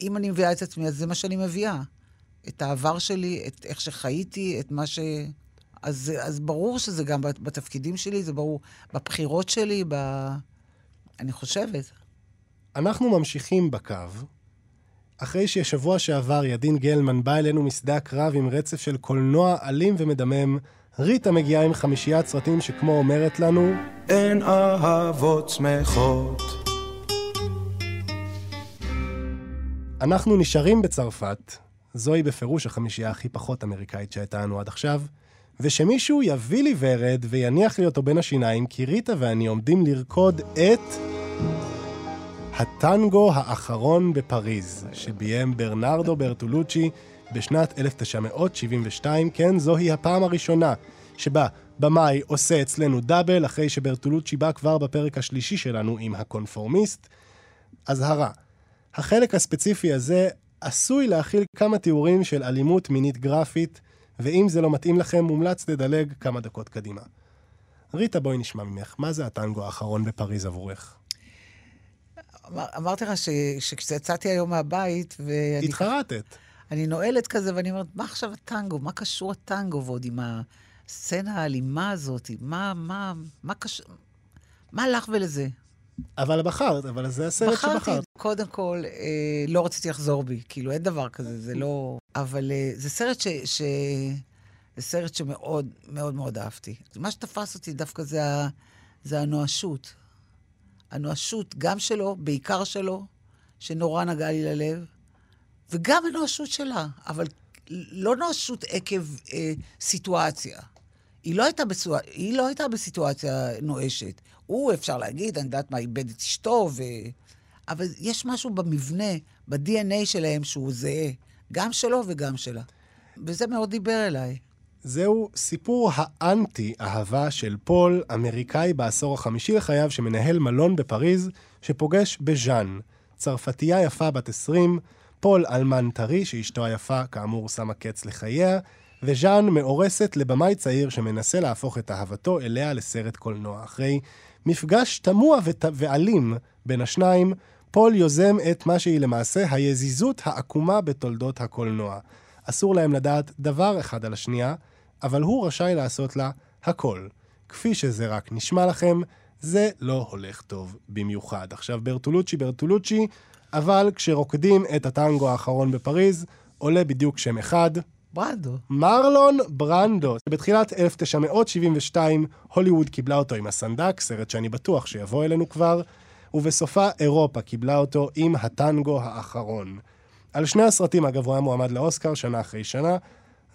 אם אני מביאה את עצמי, אז זה מה שאני מביאה. את העבר שלי, את איך שחייתי, את מה ש... אז, אז ברור שזה גם בתפקידים שלי, זה ברור. בבחירות שלי, ב... אני חושבת. אנחנו ממשיכים בקו. אחרי ששבוע שעבר ידין גלמן בא אלינו משדה הקרב עם רצף של קולנוע אלים ומדמם, ריטה מגיעה עם חמישיית סרטים שכמו אומרת לנו, אין אהבות שמחות. אנחנו נשארים בצרפת, זוהי בפירוש החמישייה הכי פחות אמריקאית שהייתה לנו עד עכשיו, ושמישהו יביא לי ורד ויניח לי אותו בין השיניים, כי ריטה ואני עומדים לרקוד את... הטנגו האחרון בפריז, שביים ברנרדו ברטולוצ'י בשנת 1972. כן, זוהי הפעם הראשונה שבה במאי עושה אצלנו דאבל, אחרי שברטולוצ'י בא כבר בפרק השלישי שלנו עם הקונפורמיסט. אזהרה, החלק הספציפי הזה עשוי להכיל כמה תיאורים של אלימות מינית גרפית, ואם זה לא מתאים לכם, מומלץ לדלג כמה דקות קדימה. ריטה, בואי נשמע ממך, מה זה הטנגו האחרון בפריז עבורך? אמר, אמרתי לך ש- שכשיצאתי היום מהבית, ואני התחרטת. אני נועלת כזה, ואני אומרת, מה עכשיו הטנגו? מה קשור הטנגו? ועוד עם הסצנה האלימה הזאת, מה, מה, מה קשור? מה לך ולזה? אבל בחרת, אבל זה הסרט בחרתי, שבחרת. קודם כל, אה, לא רציתי לחזור בי. כאילו, אין דבר כזה, זה לא... אבל אה, זה סרט ש... ש... זה סרט שמאוד מאוד מאוד אהבתי. מה שתפס אותי דווקא זה, ה... זה הנואשות. הנואשות, גם שלו, בעיקר שלו, שנורא נגע לי ללב, וגם הנואשות שלה, אבל לא נואשות עקב אה, סיטואציה. היא לא, הייתה בסוע... היא לא הייתה בסיטואציה נואשת. הוא, אפשר להגיד, אני יודעת מה, איבד את אשתו, ו... אבל יש משהו במבנה, ב-DNA שלהם שהוא זהה, גם שלו וגם שלה. וזה מאוד דיבר אליי. זהו סיפור האנטי-אהבה של פול, אמריקאי בעשור החמישי לחייו, שמנהל מלון בפריז, שפוגש בז'אן, צרפתייה יפה בת 20, פול אלמן טרי, שאשתו היפה, כאמור, שמה קץ לחייה, וז'אן מאורסת לבמאי צעיר שמנסה להפוך את אהבתו אליה לסרט קולנוע. אחרי מפגש תמוה ות... ואלים בין השניים, פול יוזם את מה שהיא למעשה היזיזות העקומה בתולדות הקולנוע. אסור להם לדעת דבר אחד על השנייה, אבל הוא רשאי לעשות לה הכל. כפי שזה רק נשמע לכם, זה לא הולך טוב במיוחד. עכשיו, ברטולוצ'י ברטולוצ'י, אבל כשרוקדים את הטנגו האחרון בפריז, עולה בדיוק שם אחד, ברנדו. מרלון ברנדו. בתחילת 1972, הוליווד קיבלה אותו עם הסנדק, סרט שאני בטוח שיבוא אלינו כבר, ובסופה אירופה קיבלה אותו עם הטנגו האחרון. על שני הסרטים, אגב, הוא היה מועמד לאוסקר שנה אחרי שנה.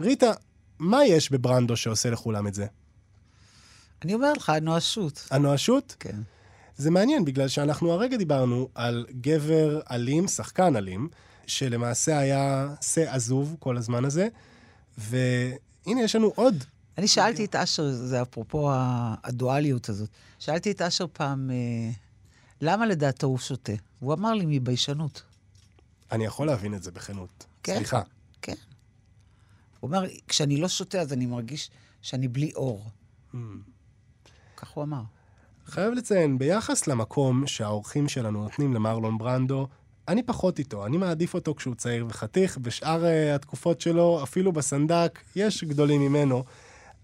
ריטה, מה יש בברנדו שעושה לכולם את זה? אני אומרת לך, הנואשות. הנואשות? כן. זה מעניין, בגלל שאנחנו הרגע דיברנו על גבר אלים, שחקן אלים, שלמעשה היה שא עזוב כל הזמן הזה, והנה יש לנו עוד. אני שאלתי את אשר, זה אפרופו הדואליות הזאת, שאלתי את אשר פעם, אה, למה לדעתו הוא שותה? והוא אמר לי, מביישנות. אני יכול להבין את זה בכנות. כן. סליחה. כן. הוא אומר, כשאני לא שותה, אז אני מרגיש שאני בלי אור. Hmm. כך הוא אמר. חייב לציין, ביחס למקום שהאורחים שלנו נותנים למרלון ברנדו, אני פחות איתו, אני מעדיף אותו כשהוא צעיר וחתיך, בשאר uh, התקופות שלו, אפילו בסנדק, יש גדולים ממנו,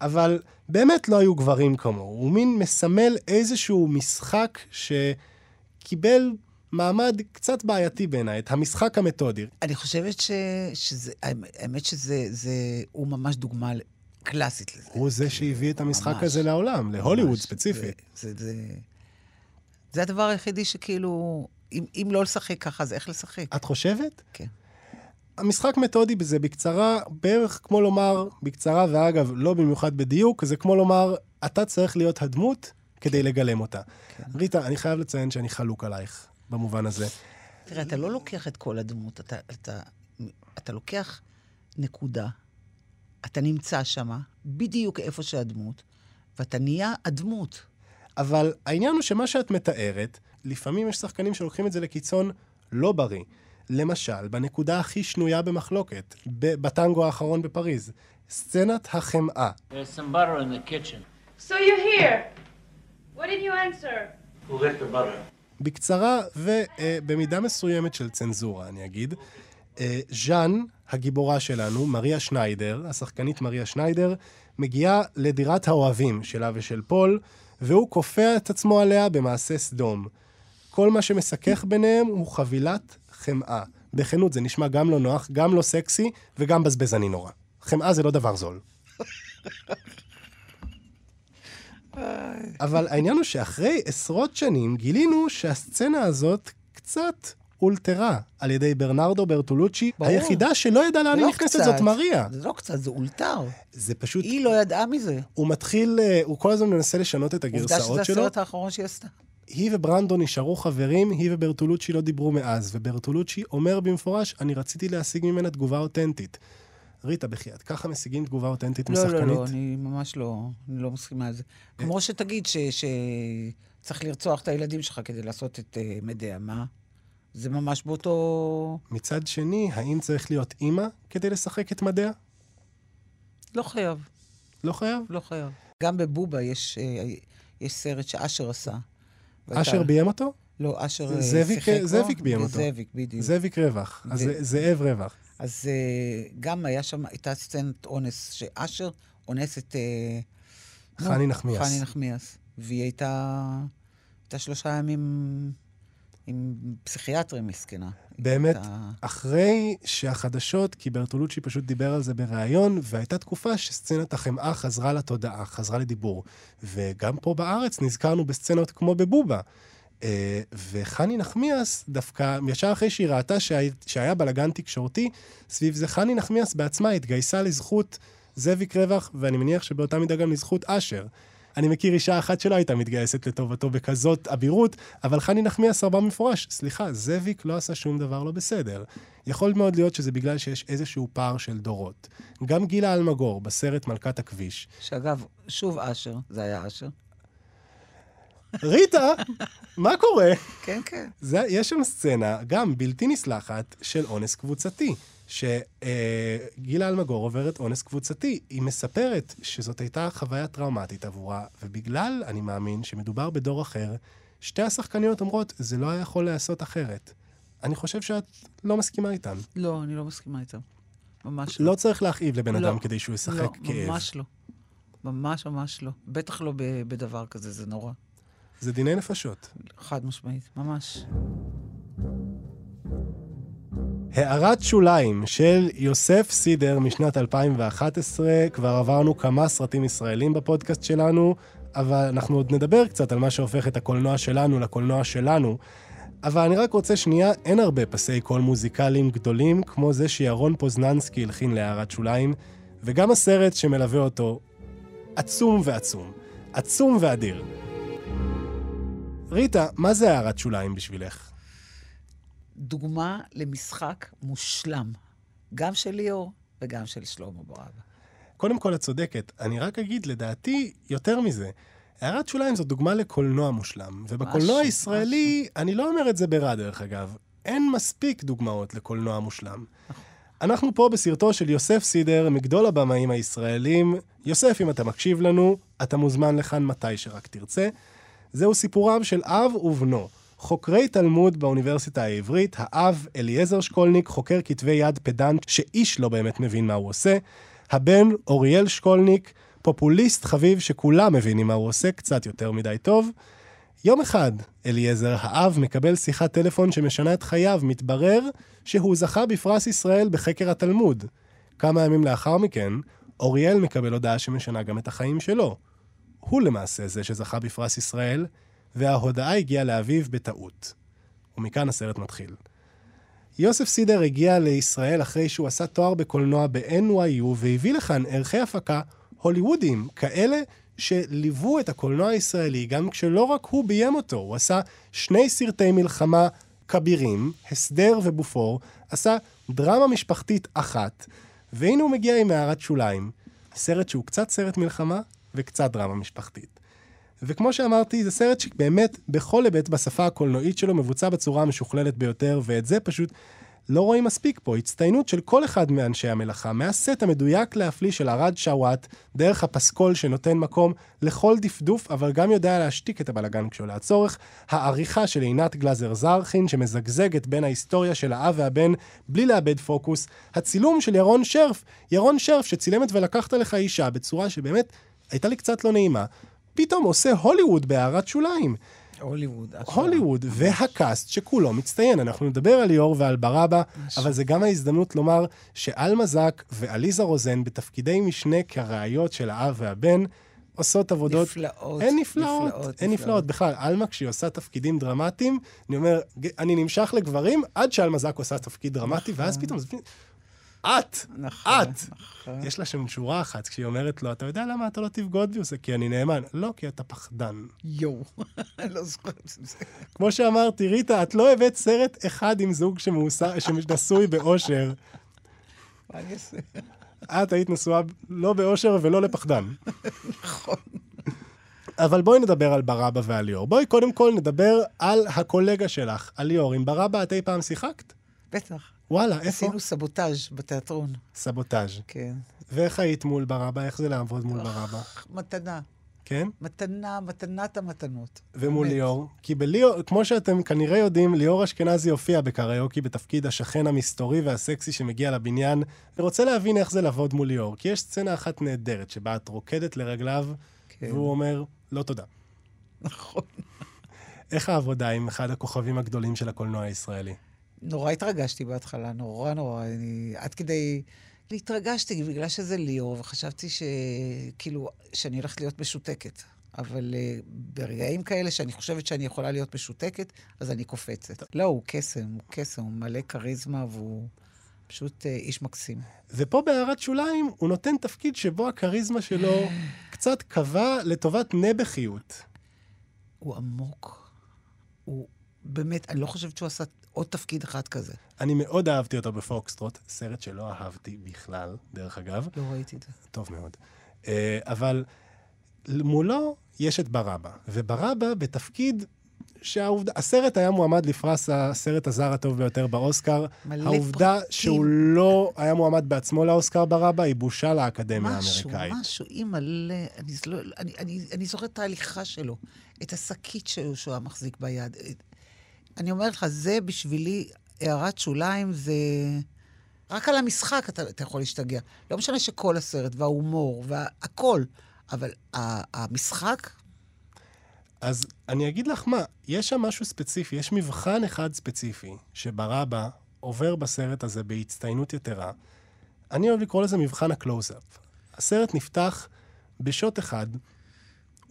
אבל באמת לא היו גברים כמוהו. הוא מין מסמל איזשהו משחק שקיבל מעמד קצת בעייתי בעיניי, את המשחק המתודי. אני חושבת ש... שזה, האמת שזה, זה, הוא ממש דוגמה קלאסית לזה. הוא זה שהביא את המשחק ממש. הזה לעולם, להוליווד ממש. ספציפית. זה, זה, זה, זה הדבר היחידי שכאילו, אם, אם לא לשחק ככה, אז איך לשחק? את חושבת? כן. המשחק מתודי בזה בקצרה, בערך כמו לומר, בקצרה ואגב, לא במיוחד בדיוק, זה כמו לומר, אתה צריך להיות הדמות כדי לגלם אותה. כן. ריטה, אני חייב לציין שאני חלוק עלייך במובן הזה. תראה, אתה לא לוקח את כל הדמות, אתה, אתה, אתה לוקח נקודה, אתה נמצא שם, בדיוק איפה שהדמות, ואתה נהיה הדמות. אבל העניין הוא שמה שאת מתארת, לפעמים יש שחקנים שלוקחים את זה לקיצון לא בריא. למשל, בנקודה הכי שנויה במחלוקת, ב- בטנגו האחרון בפריז, סצנת החמאה. There's some butter in the kitchen. So you're here. What did you answer? Who lit the butter? בקצרה ובמידה מסוימת של צנזורה, אני אגיד. אה, ז'אן, הגיבורה שלנו, מריה שניידר, השחקנית מריה שניידר, מגיעה לדירת האוהבים שלה ושל פול, והוא כופע את עצמו עליה במעשה סדום. כל מה שמשכך ביניהם הוא חבילת חמאה. בכנות, זה נשמע גם לא נוח, גם לא סקסי וגם בזבזני נורא. חמאה זה לא דבר זול. אבל העניין הוא שאחרי עשרות שנים גילינו שהסצנה הזאת קצת אולתרה על ידי ברנרדו ברטולוצ'י. ברור. היחידה שלא ידעה לאן היא לא נכנסת קצת. זאת מריה. זה לא קצת, זה אולתר. זה פשוט, היא לא ידעה מזה. הוא מתחיל, אה, הוא כל הזמן מנסה לשנות את עובדה הגרסאות שזה שלו. הסרט האחרון שהיא עשתה. היא וברנדו נשארו חברים, היא וברטולוצ'י לא דיברו מאז, וברטולוצ'י אומר במפורש, אני רציתי להשיג ממנה תגובה אותנטית. ריטה, בחייאת, ככה משיגים תגובה אותנטית לא, משחקנית? לא, לא, אני ממש לא, אני לא מסכימה לזה. כמו שתגיד שצריך לרצוח את הילדים שלך כדי לעשות את אה, מדיה, מה? זה ממש באותו... מצד שני, האם צריך להיות אימא כדי לשחק את מדיה? לא חייב, לא חייב. לא חייב. גם בבובה יש, אה, יש סרט שאשר עשה. אשר ביים אותו? לא, אשר אה, זאביק- שיחק בו. זאביק ביים אותו. זאביק, בדיוק. זאביק רווח. אז זאב רווח. אז אה, גם היה שם, הייתה סצנת אונס, שאשר אונס את... אה, חני נחמיאס. חני נחמיאס. והיא הייתה, הייתה שלושה ימים עם פסיכיאטרים מסכנה. באמת, הייתה- אחרי שהחדשות, כי ברטולוצ'י פשוט דיבר על זה בריאיון, והייתה תקופה שסצנת החמאה חזרה לתודעה, חזרה לדיבור. וגם פה בארץ נזכרנו בסצנות כמו בבובה. אה, וחני נחמיאס, דווקא ישר אחרי שהיא ראתה שהיה, שהיה בלגן תקשורתי, סביב זה חני נחמיאס בעצמה התגייסה לזכות זאביק רווח, ואני מניח שבאותה מידה גם לזכות אשר. אני מכיר אישה אחת שלא הייתה מתגייסת לטובתו בכזאת אבירות, אבל חני נחמיאס אמרה במפורש, סליחה, זאביק לא עשה שום דבר לא בסדר. יכול מאוד להיות שזה בגלל שיש איזשהו פער של דורות. גם גילה אלמגור, בסרט מלכת הכביש. שאגב, שוב אשר, זה היה אשר. ריטה, מה קורה? כן, כן. זה, יש שם סצנה, גם בלתי נסלחת, של אונס קבוצתי. שגילה אלמגור עוברת אונס קבוצתי. היא מספרת שזאת הייתה חוויה טראומטית עבורה, ובגלל, אני מאמין, שמדובר בדור אחר, שתי השחקניות אומרות, זה לא היה יכול להיעשות אחרת. אני חושב שאת לא מסכימה איתן. לא, אני לא מסכימה איתם. ממש לא. לא צריך להכאיב לבן לא. אדם כדי שהוא ישחק לא, כאב. ממש לא. ממש ממש לא. בטח לא בדבר כזה, זה נורא. זה דיני נפשות. חד משמעית, ממש. הערת שוליים של יוסף סידר משנת 2011, כבר עברנו כמה סרטים ישראלים בפודקאסט שלנו, אבל אנחנו עוד נדבר קצת על מה שהופך את הקולנוע שלנו לקולנוע שלנו. אבל אני רק רוצה שנייה, אין הרבה פסי קול מוזיקליים גדולים כמו זה שירון פוזננסקי הלחין להערת שוליים, וגם הסרט שמלווה אותו עצום ועצום. עצום ואדיר. ריטה, מה זה הערת שוליים בשבילך? דוגמה למשחק מושלם, גם של ליאור וגם של שלמה ברבה. קודם כל, את צודקת. אני רק אגיד, לדעתי, יותר מזה. הערת שוליים זו דוגמה לקולנוע מושלם. ובקולנוע משהו, הישראלי, אני לא אומר את זה ברע, דרך אגב, אין מספיק דוגמאות לקולנוע מושלם. אנחנו פה בסרטו של יוסף סידר, מגדול הבמאים הישראלים. יוסף, אם אתה מקשיב לנו, אתה מוזמן לכאן מתי שרק תרצה. זהו סיפורם של אב ובנו. חוקרי תלמוד באוניברסיטה העברית, האב אליעזר שקולניק, חוקר כתבי יד פדנט שאיש לא באמת מבין מה הוא עושה. הבן אוריאל שקולניק, פופוליסט חביב שכולם מבינים מה הוא עושה, קצת יותר מדי טוב. יום אחד, אליעזר, האב, מקבל שיחת טלפון שמשנה את חייו. מתברר שהוא זכה בפרס ישראל בחקר התלמוד. כמה ימים לאחר מכן, אוריאל מקבל הודעה שמשנה גם את החיים שלו. הוא למעשה זה שזכה בפרס ישראל, וההודעה הגיעה לאביו בטעות. ומכאן הסרט מתחיל. יוסף סידר הגיע לישראל אחרי שהוא עשה תואר בקולנוע ב-NYU והביא לכאן ערכי הפקה הוליוודיים, כאלה שליוו את הקולנוע הישראלי גם כשלא רק הוא ביים אותו, הוא עשה שני סרטי מלחמה כבירים, הסדר ובופור, עשה דרמה משפחתית אחת, והנה הוא מגיע עם הערת שוליים, סרט שהוא קצת סרט מלחמה וקצת דרמה משפחתית. וכמו שאמרתי, זה סרט שבאמת, בכל היבט בשפה הקולנועית שלו, מבוצע בצורה המשוכללת ביותר, ואת זה פשוט לא רואים מספיק פה. הצטיינות של כל אחד מאנשי המלאכה, מהסט המדויק להפליא של ארד שוואט, דרך הפסקול שנותן מקום לכל דפדוף, אבל גם יודע להשתיק את הבלגן כשעולה הצורך, העריכה של עינת גלזר זרחין, שמזגזגת בין ההיסטוריה של האב והבן, בלי לאבד פוקוס, הצילום של ירון שרף, ירון שרף שצילם את ולקחת לך אישה בצורה שבאמת הייתה לי קצת לא נעימה. פתאום עושה הוליווד בהערת שוליים. הוליווד. הוליווד והקאסט שכולו מצטיין. אנחנו נדבר על ליאור ועל ברבא, אבל זה גם ההזדמנות לומר שעלמה זק ועליזה רוזן בתפקידי משנה כראיות של האב והבן, עושות עבודות... נפלאות. אין נפלאות, אין נפלאות. בכלל, עלמה, כשהיא עושה תפקידים דרמטיים, אני אומר, אני נמשך לגברים עד שעלמה זק עושה תפקיד דרמטי, ואז פתאום. את, נכון, את. נכון. יש לה שם שורה אחת, כשהיא אומרת לו, אתה יודע למה אתה לא תבגוד בי? הוא עושה, כי אני נאמן. לא, כי אתה פחדן. יואו, אני לא זוכרת את זה. כמו שאמרתי, ריטה, את לא הבאת סרט אחד עם זוג שנשוי באושר. מה אני אעשה? את היית נשואה לא באושר ולא לפחדן. נכון. אבל בואי נדבר על ברבא ועל ליאור. בואי קודם כל נדבר על הקולגה שלך, על ליאור. עם ברבא את אי פעם שיחקת? בטח. וואלה, איפה? עשינו סבוטאז' בתיאטרון. סבוטאז'. כן. ואיך היית מול ברבא? איך זה לעבוד מול ברבא? מתנה. כן? מתנה, מתנת המתנות. ומול באמת. ליאור? כי בליאור, כמו שאתם כנראה יודעים, ליאור אשכנזי הופיע בקריוקי בתפקיד השכן המסתורי והסקסי שמגיע לבניין. אני רוצה להבין איך זה לעבוד מול ליאור, כי יש סצנה אחת נהדרת שבה את רוקדת לרגליו, כן. והוא אומר, לא תודה. נכון. איך העבודה עם אחד הכוכבים הגדולים של הקולנוע הישראלי? נורא התרגשתי בהתחלה, נורא נורא. אני... עד כדי... התרגשתי בגלל שזה ליאור, וחשבתי שכאילו, שאני הולכת להיות משותקת. אבל uh, ברגעים כאלה שאני חושבת שאני יכולה להיות משותקת, אז אני קופצת. לא, הוא קסם, הוא קסם, הוא מלא כריזמה, והוא פשוט uh, איש מקסים. ופה בהערת שוליים, הוא נותן תפקיד שבו הכריזמה שלו קצת קבע לטובת נבחיות. הוא עמוק. הוא באמת, אני לא חושבת שהוא עשה עוד תפקיד אחד כזה. אני מאוד אהבתי אותו בפוקסטרוט, סרט שלא אהבתי בכלל, דרך אגב. לא ראיתי את זה. טוב מאוד. אה, אבל מולו יש את ברבא, וברבא בתפקיד שהעובדה, הסרט היה מועמד לפרס הסרט הזר הטוב ביותר באוסקר. מלא העובדה פרטים. שהוא לא היה מועמד בעצמו לאוסקר ברבא, היא בושה לאקדמיה משהו, האמריקאית. משהו, היא מלא... אני, לא, אני, אני, אני זוכרת את ההליכה שלו, את השקית שהוא, שהוא היה מחזיק ביד. אני אומרת לך, זה בשבילי הערת שוליים, זה... רק על המשחק אתה, אתה יכול להשתגע. לא משנה שכל הסרט, וההומור, והכל, אבל ה- המשחק, אז אני אגיד לך מה, יש שם משהו ספציפי, יש מבחן אחד ספציפי, שברבא עובר בסרט הזה בהצטיינות יתרה. אני אוהב לקרוא לזה מבחן הקלוז-אפ. הסרט נפתח בשוט אחד,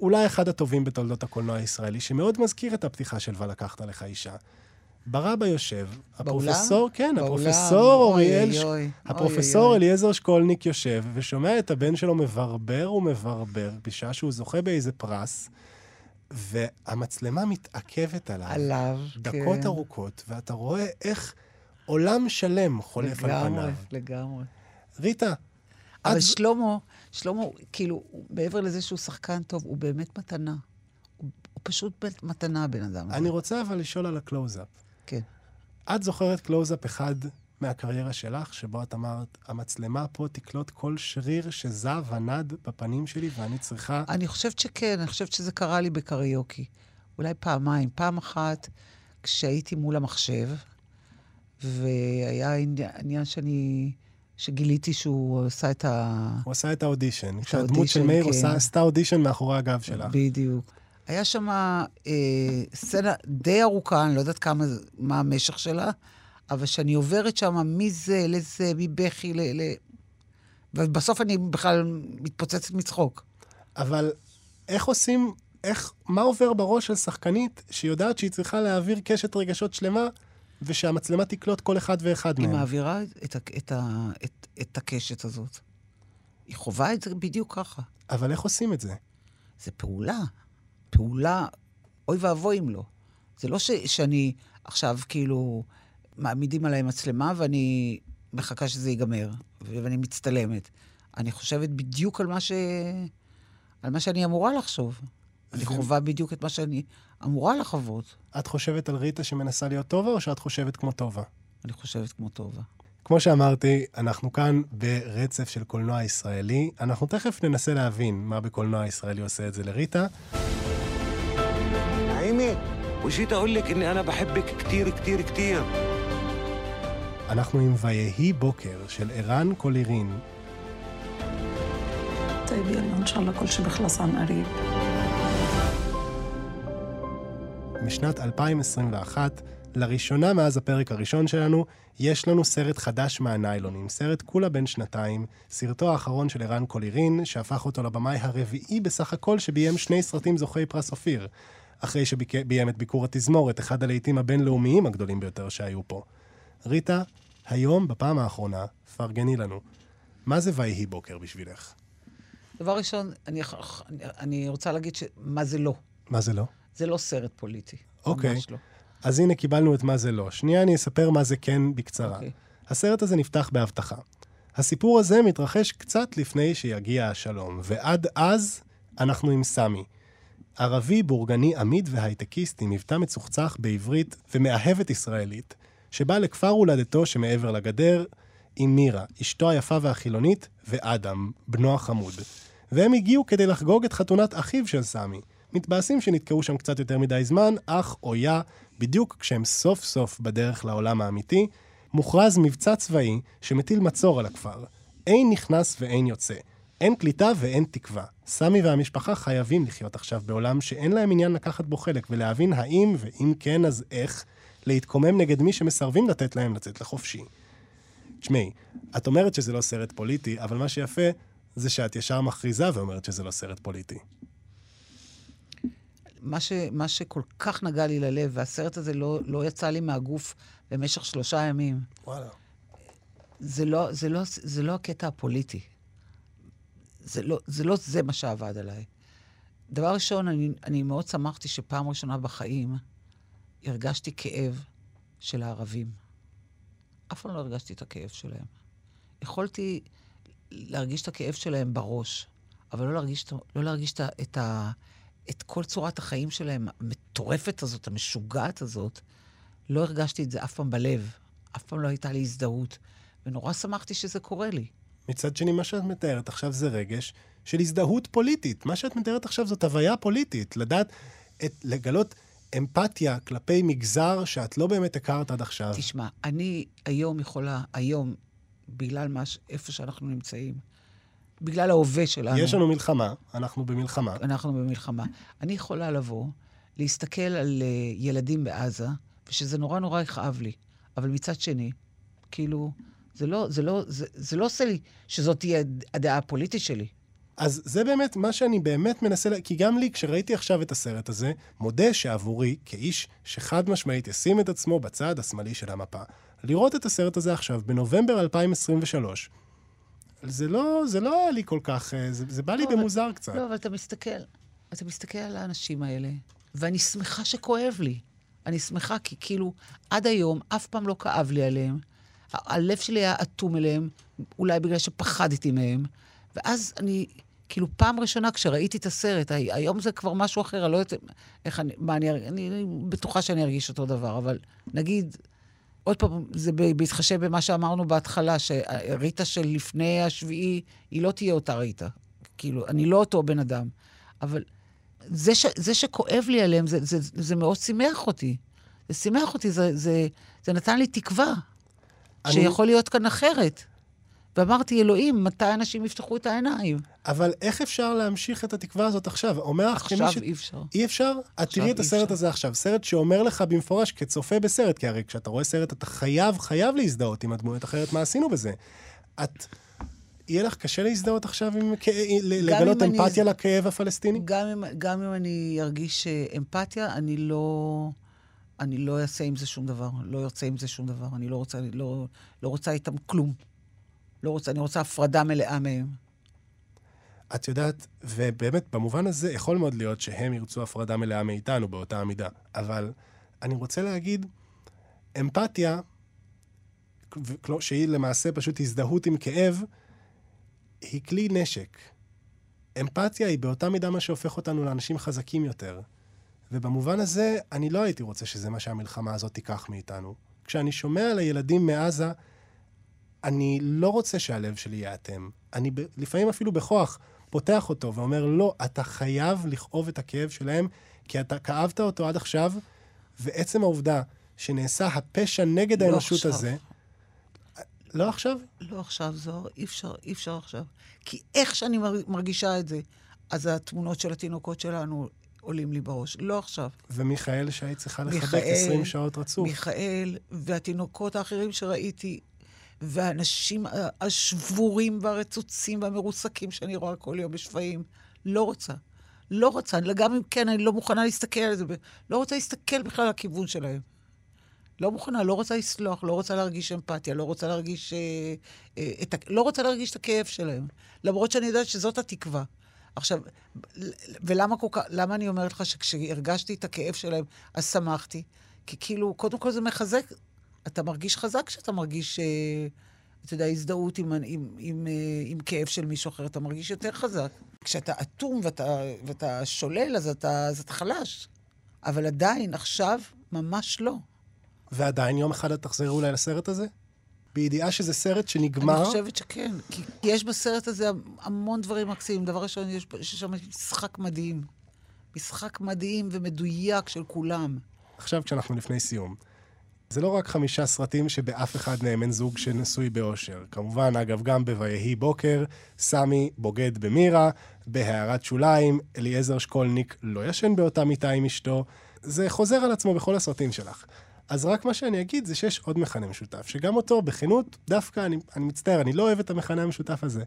אולי אחד הטובים בתולדות הקולנוע הישראלי, שמאוד מזכיר את הפתיחה של "ולקחת לך אישה". ברבא יושב, הפרופסור, כן, באולם? הפרופסור אוריאל, אוי, ש- אוי, הפרופסור אוי. אליעזר שקולניק יושב ושומע את הבן שלו מברבר ומברבר בשעה שהוא זוכה באיזה פרס, והמצלמה מתעכבת עליו. עליו, דקות כן. ארוכות, ואתה רואה איך עולם שלם חולף על לגמרי, פניו. לגמרי. ריטה, אבל את- שלמה, שלמה, כאילו, מעבר לזה שהוא שחקן טוב, הוא באמת מתנה. הוא, הוא פשוט מתנה, הבן אדם הזה. אני רוצה אבל לשאול על הקלוז-אפ. כן. את זוכרת קלוז-אפ אחד מהקריירה שלך, שבו את אמרת, המצלמה פה תקלוט כל שריר שנע ונד בפנים שלי, ואני צריכה... אני חושבת שכן, אני חושבת שזה קרה לי בקריוקי. אולי פעמיים. פעם אחת, כשהייתי מול המחשב, והיה עניין שאני... שגיליתי שהוא עשה את ה... הוא עשה את האודישן. כשהדמות של מאיר כן. עושה- עשתה אודישן מאחורי הגב שלך. בדיוק. היה שם אה, סצנה די ארוכה, אני לא יודעת כמה, מה המשך שלה, אבל שאני עוברת שם מזה לזה, מבכי ל... ל... ובסוף אני בכלל מתפוצצת מצחוק. אבל איך עושים, איך, מה עובר בראש של שחקנית שיודעת שהיא צריכה להעביר קשת רגשות שלמה, ושהמצלמה תקלוט כל אחד ואחד היא מהם? מעבירה את, את, את, את הקשת הזאת. היא חווה את זה בדיוק ככה. אבל איך עושים את זה? זה פעולה. פעולה, אוי ואבוי אם לא. זה לא ש, שאני עכשיו כאילו מעמידים עליי מצלמה ואני מחכה שזה ייגמר, ואני מצטלמת. אני חושבת בדיוק על מה, ש... על מה שאני אמורה לחשוב. אני חווה בדיוק את מה שאני אמורה לחוות. את חושבת על ריטה שמנסה להיות טובה, או שאת חושבת כמו טובה? אני חושבת כמו טובה. כמו שאמרתי, אנחנו כאן ברצף של קולנוע ישראלי. אנחנו תכף ננסה להבין מה בקולנוע ישראלי עושה את זה לריטה. אנחנו עם ויהי בוקר של ערן קולירין. طيب, يلا, إن شاء الله, لا كل شي بخلص عن قريب. משנת 2021, לראשונה מאז הפרק הראשון שלנו, יש לנו סרט חדש מהניילונים, סרט כולה בן שנתיים, סרטו האחרון של ערן קולירין, שהפך אותו לבמאי הרביעי בסך הכל שביים שני סרטים זוכי פרס אופיר, אחרי שביים את ביקור התזמורת, אחד הלהיטים הבינלאומיים הגדולים ביותר שהיו פה. ריטה, היום, בפעם האחרונה, פרגני לנו. מה זה ויהי בוקר בשבילך? דבר ראשון, אני, אני, רוצה להגיד ש... מה זה לא. מה זה לא? זה לא סרט פוליטי. אוקיי. ממש לא. אז הנה קיבלנו את מה זה לא. שנייה אני אספר מה זה כן בקצרה. אוקיי. הסרט הזה נפתח בהבטחה. הסיפור הזה מתרחש קצת לפני שיגיע השלום, ועד אז אנחנו עם סמי. ערבי, בורגני, עמיד והייטקיסט עם מבטא מצוחצח בעברית ומאהבת ישראלית, שבא לכפר הולדתו שמעבר לגדר עם מירה, אשתו היפה והחילונית, ואדם, בנו החמוד. והם הגיעו כדי לחגוג את חתונת אחיו של סמי. מתבאסים שנתקעו שם קצת יותר מדי זמן, אך או יא, בדיוק כשהם סוף סוף בדרך לעולם האמיתי, מוכרז מבצע צבאי שמטיל מצור על הכפר. אין נכנס ואין יוצא. אין קליטה ואין תקווה. סמי והמשפחה חייבים לחיות עכשיו בעולם שאין להם עניין לקחת בו חלק ולהבין האם, ואם כן אז איך, להתקומם נגד מי שמסרבים לתת להם לצאת לחופשי. תשמעי, את אומרת שזה לא סרט פוליטי, אבל מה שיפה זה שאת ישר מכריזה ואומרת שזה לא סרט פוליטי. מה, ש, מה שכל כך נגע לי ללב, והסרט הזה לא, לא יצא לי מהגוף במשך שלושה ימים, וואלה. זה לא, זה לא, זה לא הקטע הפוליטי. זה לא, זה לא זה מה שעבד עליי. דבר ראשון, אני, אני מאוד שמחתי שפעם ראשונה בחיים הרגשתי כאב של הערבים. אף פעם לא הרגשתי את הכאב שלהם. יכולתי להרגיש את הכאב שלהם בראש, אבל לא להרגיש, לא להרגיש את, את, את כל צורת החיים שלהם, המטורפת הזאת, המשוגעת הזאת. לא הרגשתי את זה אף פעם בלב. אף פעם לא הייתה לי הזדהות. ונורא שמחתי שזה קורה לי. מצד שני, מה שאת מתארת עכשיו זה רגש של הזדהות פוליטית. מה שאת מתארת עכשיו זאת הוויה פוליטית. לדעת, את, לגלות אמפתיה כלפי מגזר שאת לא באמת הכרת עד עכשיו. תשמע, אני היום יכולה, היום, בגלל מה, איפה שאנחנו נמצאים, בגלל ההווה שלנו, יש לנו מלחמה, אנחנו במלחמה. אנחנו במלחמה, אני יכולה לבוא, להסתכל על uh, ילדים בעזה, ושזה נורא נורא יכאב לי. אבל מצד שני, כאילו, זה לא, זה לא, זה, זה לא עושה לי שזאת תהיה הדעה הפוליטית שלי. אז זה באמת מה שאני באמת מנסה, כי גם לי, כשראיתי עכשיו את הסרט הזה, מודה שעבורי, כאיש שחד משמעית ישים את עצמו בצד השמאלי של המפה, לראות את הסרט הזה עכשיו, בנובמבר 2023, זה לא, זה לא היה לי כל כך, אה, זה, זה בא לי לא, אבל- במוזר קצת. לא, אבל אתה מסתכל, אתה מסתכל על האנשים האלה, ואני שמחה שכואב לי. אני שמחה כי כאילו, עד היום אף פעם לא כאב לי עליהם. ה- הלב שלי היה אטום אליהם, אולי בגלל שפחדתי מהם. ואז אני, כאילו, פעם ראשונה כשראיתי את הסרט, הי- היום זה כבר משהו אחר, אני לא יודעת איך אני, מה אני, אני, אני בטוחה שאני ארגיש אותו דבר, אבל נגיד, עוד פעם, זה בהתחשב במה שאמרנו בהתחלה, שריטה של לפני השביעי, היא לא תהיה אותה ריטה. כאילו, אני לא אותו בן אדם. אבל זה, ש, זה שכואב לי עליהם, זה, זה, זה מאוד שימח אותי. זה שימח אותי, זה, זה, זה נתן לי תקווה אני- שיכול להיות כאן אחרת. ואמרתי, אלוהים, מתי אנשים יפתחו את העיניים? אבל איך אפשר להמשיך את התקווה הזאת עכשיו? אומר לך כמי עכשיו אי אפשר. אי אפשר? את תראי את הסרט אפשר. הזה עכשיו, סרט שאומר לך במפורש, כצופה בסרט, כי הרי כשאתה רואה סרט אתה חייב, חייב להזדהות עם הדמויות, אחרת מה עשינו בזה? את... יהיה לך קשה להזדהות עכשיו עם... כ- לגלות אם אני- אמפתיה לכאב הפלסטיני? גם אם, גם אם אני ארגיש אה, אמפתיה, אני לא, אני לא אעשה עם זה שום דבר. לא ארצה עם זה שום דבר. אני לא רוצה, לא, לא רוצה איתם כלום. לא רוצה, אני רוצה הפרדה מלאה מהם. את יודעת, ובאמת, במובן הזה יכול מאוד להיות שהם ירצו הפרדה מלאה מאיתנו באותה המידה, אבל אני רוצה להגיד, אמפתיה, שהיא למעשה פשוט הזדהות עם כאב, היא כלי נשק. אמפתיה היא באותה מידה מה שהופך אותנו לאנשים חזקים יותר. ובמובן הזה, אני לא הייתי רוצה שזה מה שהמלחמה הזאת תיקח מאיתנו. כשאני שומע על הילדים מעזה, אני לא רוצה שהלב שלי ייאטם. אני ב- לפעמים אפילו בכוח פותח אותו ואומר, לא, אתה חייב לכאוב את הכאב שלהם, כי אתה כאבת אותו עד עכשיו, ועצם העובדה שנעשה הפשע נגד לא האנושות עכשיו. הזה... לא עכשיו? לא עכשיו, זוהר, אי אפשר, אי אפשר עכשיו. כי איך שאני מר- מרגישה את זה, אז התמונות של התינוקות שלנו עולים לי בראש. לא עכשיו. ומיכאל שהיית צריכה לחבק מיכאל, 20 שעות רצוף. מיכאל והתינוקות האחרים שראיתי, והאנשים השבורים והרצוצים והמרוסקים שאני רואה כל יום בשפיים. לא רוצה. לא רוצה. גם אם כן, אני לא מוכנה להסתכל על זה. לא רוצה להסתכל בכלל על הכיוון שלהם. לא מוכנה, לא רוצה לסלוח, לא רוצה להרגיש אמפתיה, לא רוצה להרגיש... אה, אה, את, לא רוצה להרגיש את הכאב שלהם. למרות שאני יודעת שזאת התקווה. עכשיו, ולמה כל כך, למה אני אומרת לך שכשהרגשתי את הכאב שלהם, אז שמחתי? כי כאילו, קודם כל זה מחזק, אתה מרגיש חזק כשאתה מרגיש, אה, אתה יודע, הזדהות עם, עם, עם, אה, עם כאב של מישהו אחר, אתה מרגיש יותר חזק. כשאתה אטום ואתה, ואתה שולל, אז אתה, אז אתה חלש. אבל עדיין, עכשיו, ממש לא. ועדיין יום אחד את תחזרי אולי לסרט הזה? בידיעה שזה סרט שנגמר? אני חושבת שכן. כי יש בסרט הזה המון דברים מקסימים. דבר ראשון, יש, יש שם משחק מדהים. משחק מדהים ומדויק של כולם. עכשיו, כשאנחנו לפני סיום, זה לא רק חמישה סרטים שבאף אחד מהם אין זוג שנשוי באושר. כמובן, אגב, גם ב"ויהי בוקר", סמי בוגד במירה, בהערת שוליים, אליעזר שקולניק לא ישן באותה מיטה עם אשתו. זה חוזר על עצמו בכל הסרטים שלך. אז רק מה שאני אגיד זה שיש עוד מכנה משותף, שגם אותו, בכנות, דווקא, אני, אני מצטער, אני לא אוהב את המכנה המשותף הזה.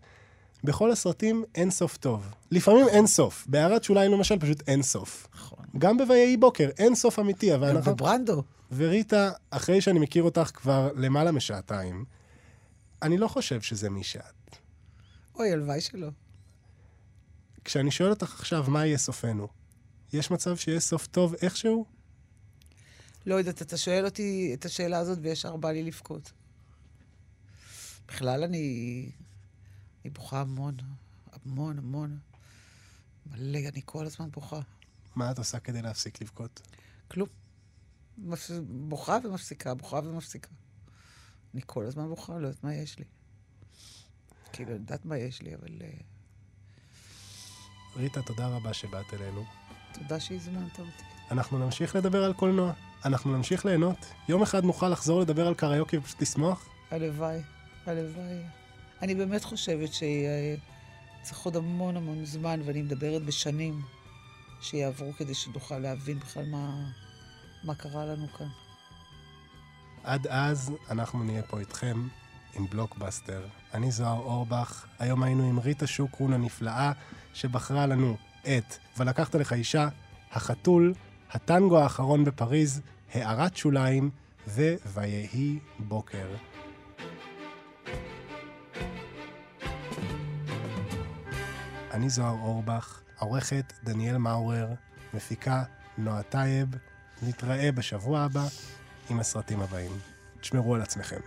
בכל הסרטים אין סוף טוב. לפעמים אין סוף. בהערת שוליים למשל, פשוט אין סוף. נכון. גם ב"ויהי בוקר", אין סוף אמיתי, אבל גם אנחנו... בברנדו. וריטה, אחרי שאני מכיר אותך כבר למעלה משעתיים, אני לא חושב שזה מי שאת. אוי, הלוואי שלא. כשאני שואל אותך עכשיו מה יהיה סופנו, יש מצב שיהיה סוף טוב איכשהו? לא יודעת, אתה שואל אותי את השאלה הזאת וישר בא לי לבכות. בכלל אני... אני בוכה המון, המון, המון. מלא, אני כל הזמן בוכה. מה את עושה כדי להפסיק לבכות? כלום. בוכה ומפסיקה, בוכה ומפסיקה. אני כל הזמן בוכה, לא יודעת מה יש לי. כאילו, אני יודעת מה יש לי, אבל... אה, ריטה, תודה רבה שבאת אלינו. תודה שהזמנת אותי. אנחנו נמשיך לדבר על קולנוע. אנחנו נמשיך ליהנות. יום אחד נוכל לחזור לדבר על קריוקי ופשוט לשמוח? הלוואי, הלוואי. אני באמת חושבת שצריך עוד המון המון זמן, ואני מדברת בשנים שיעברו כדי שנוכל להבין בכלל מה, מה קרה לנו כאן. עד אז אנחנו נהיה פה איתכם עם בלוקבאסטר. אני זוהר אורבך, היום היינו עם ריטה שוקרון הנפלאה, שבחרה לנו את "ולקחת לך אישה", "החתול", "הטנגו האחרון בפריז", "הערת שוליים" ו"ויהי בוקר". אני זוהר אורבך, עורכת דניאל מאורר, מפיקה נועה טייב, נתראה בשבוע הבא עם הסרטים הבאים. תשמרו על עצמכם.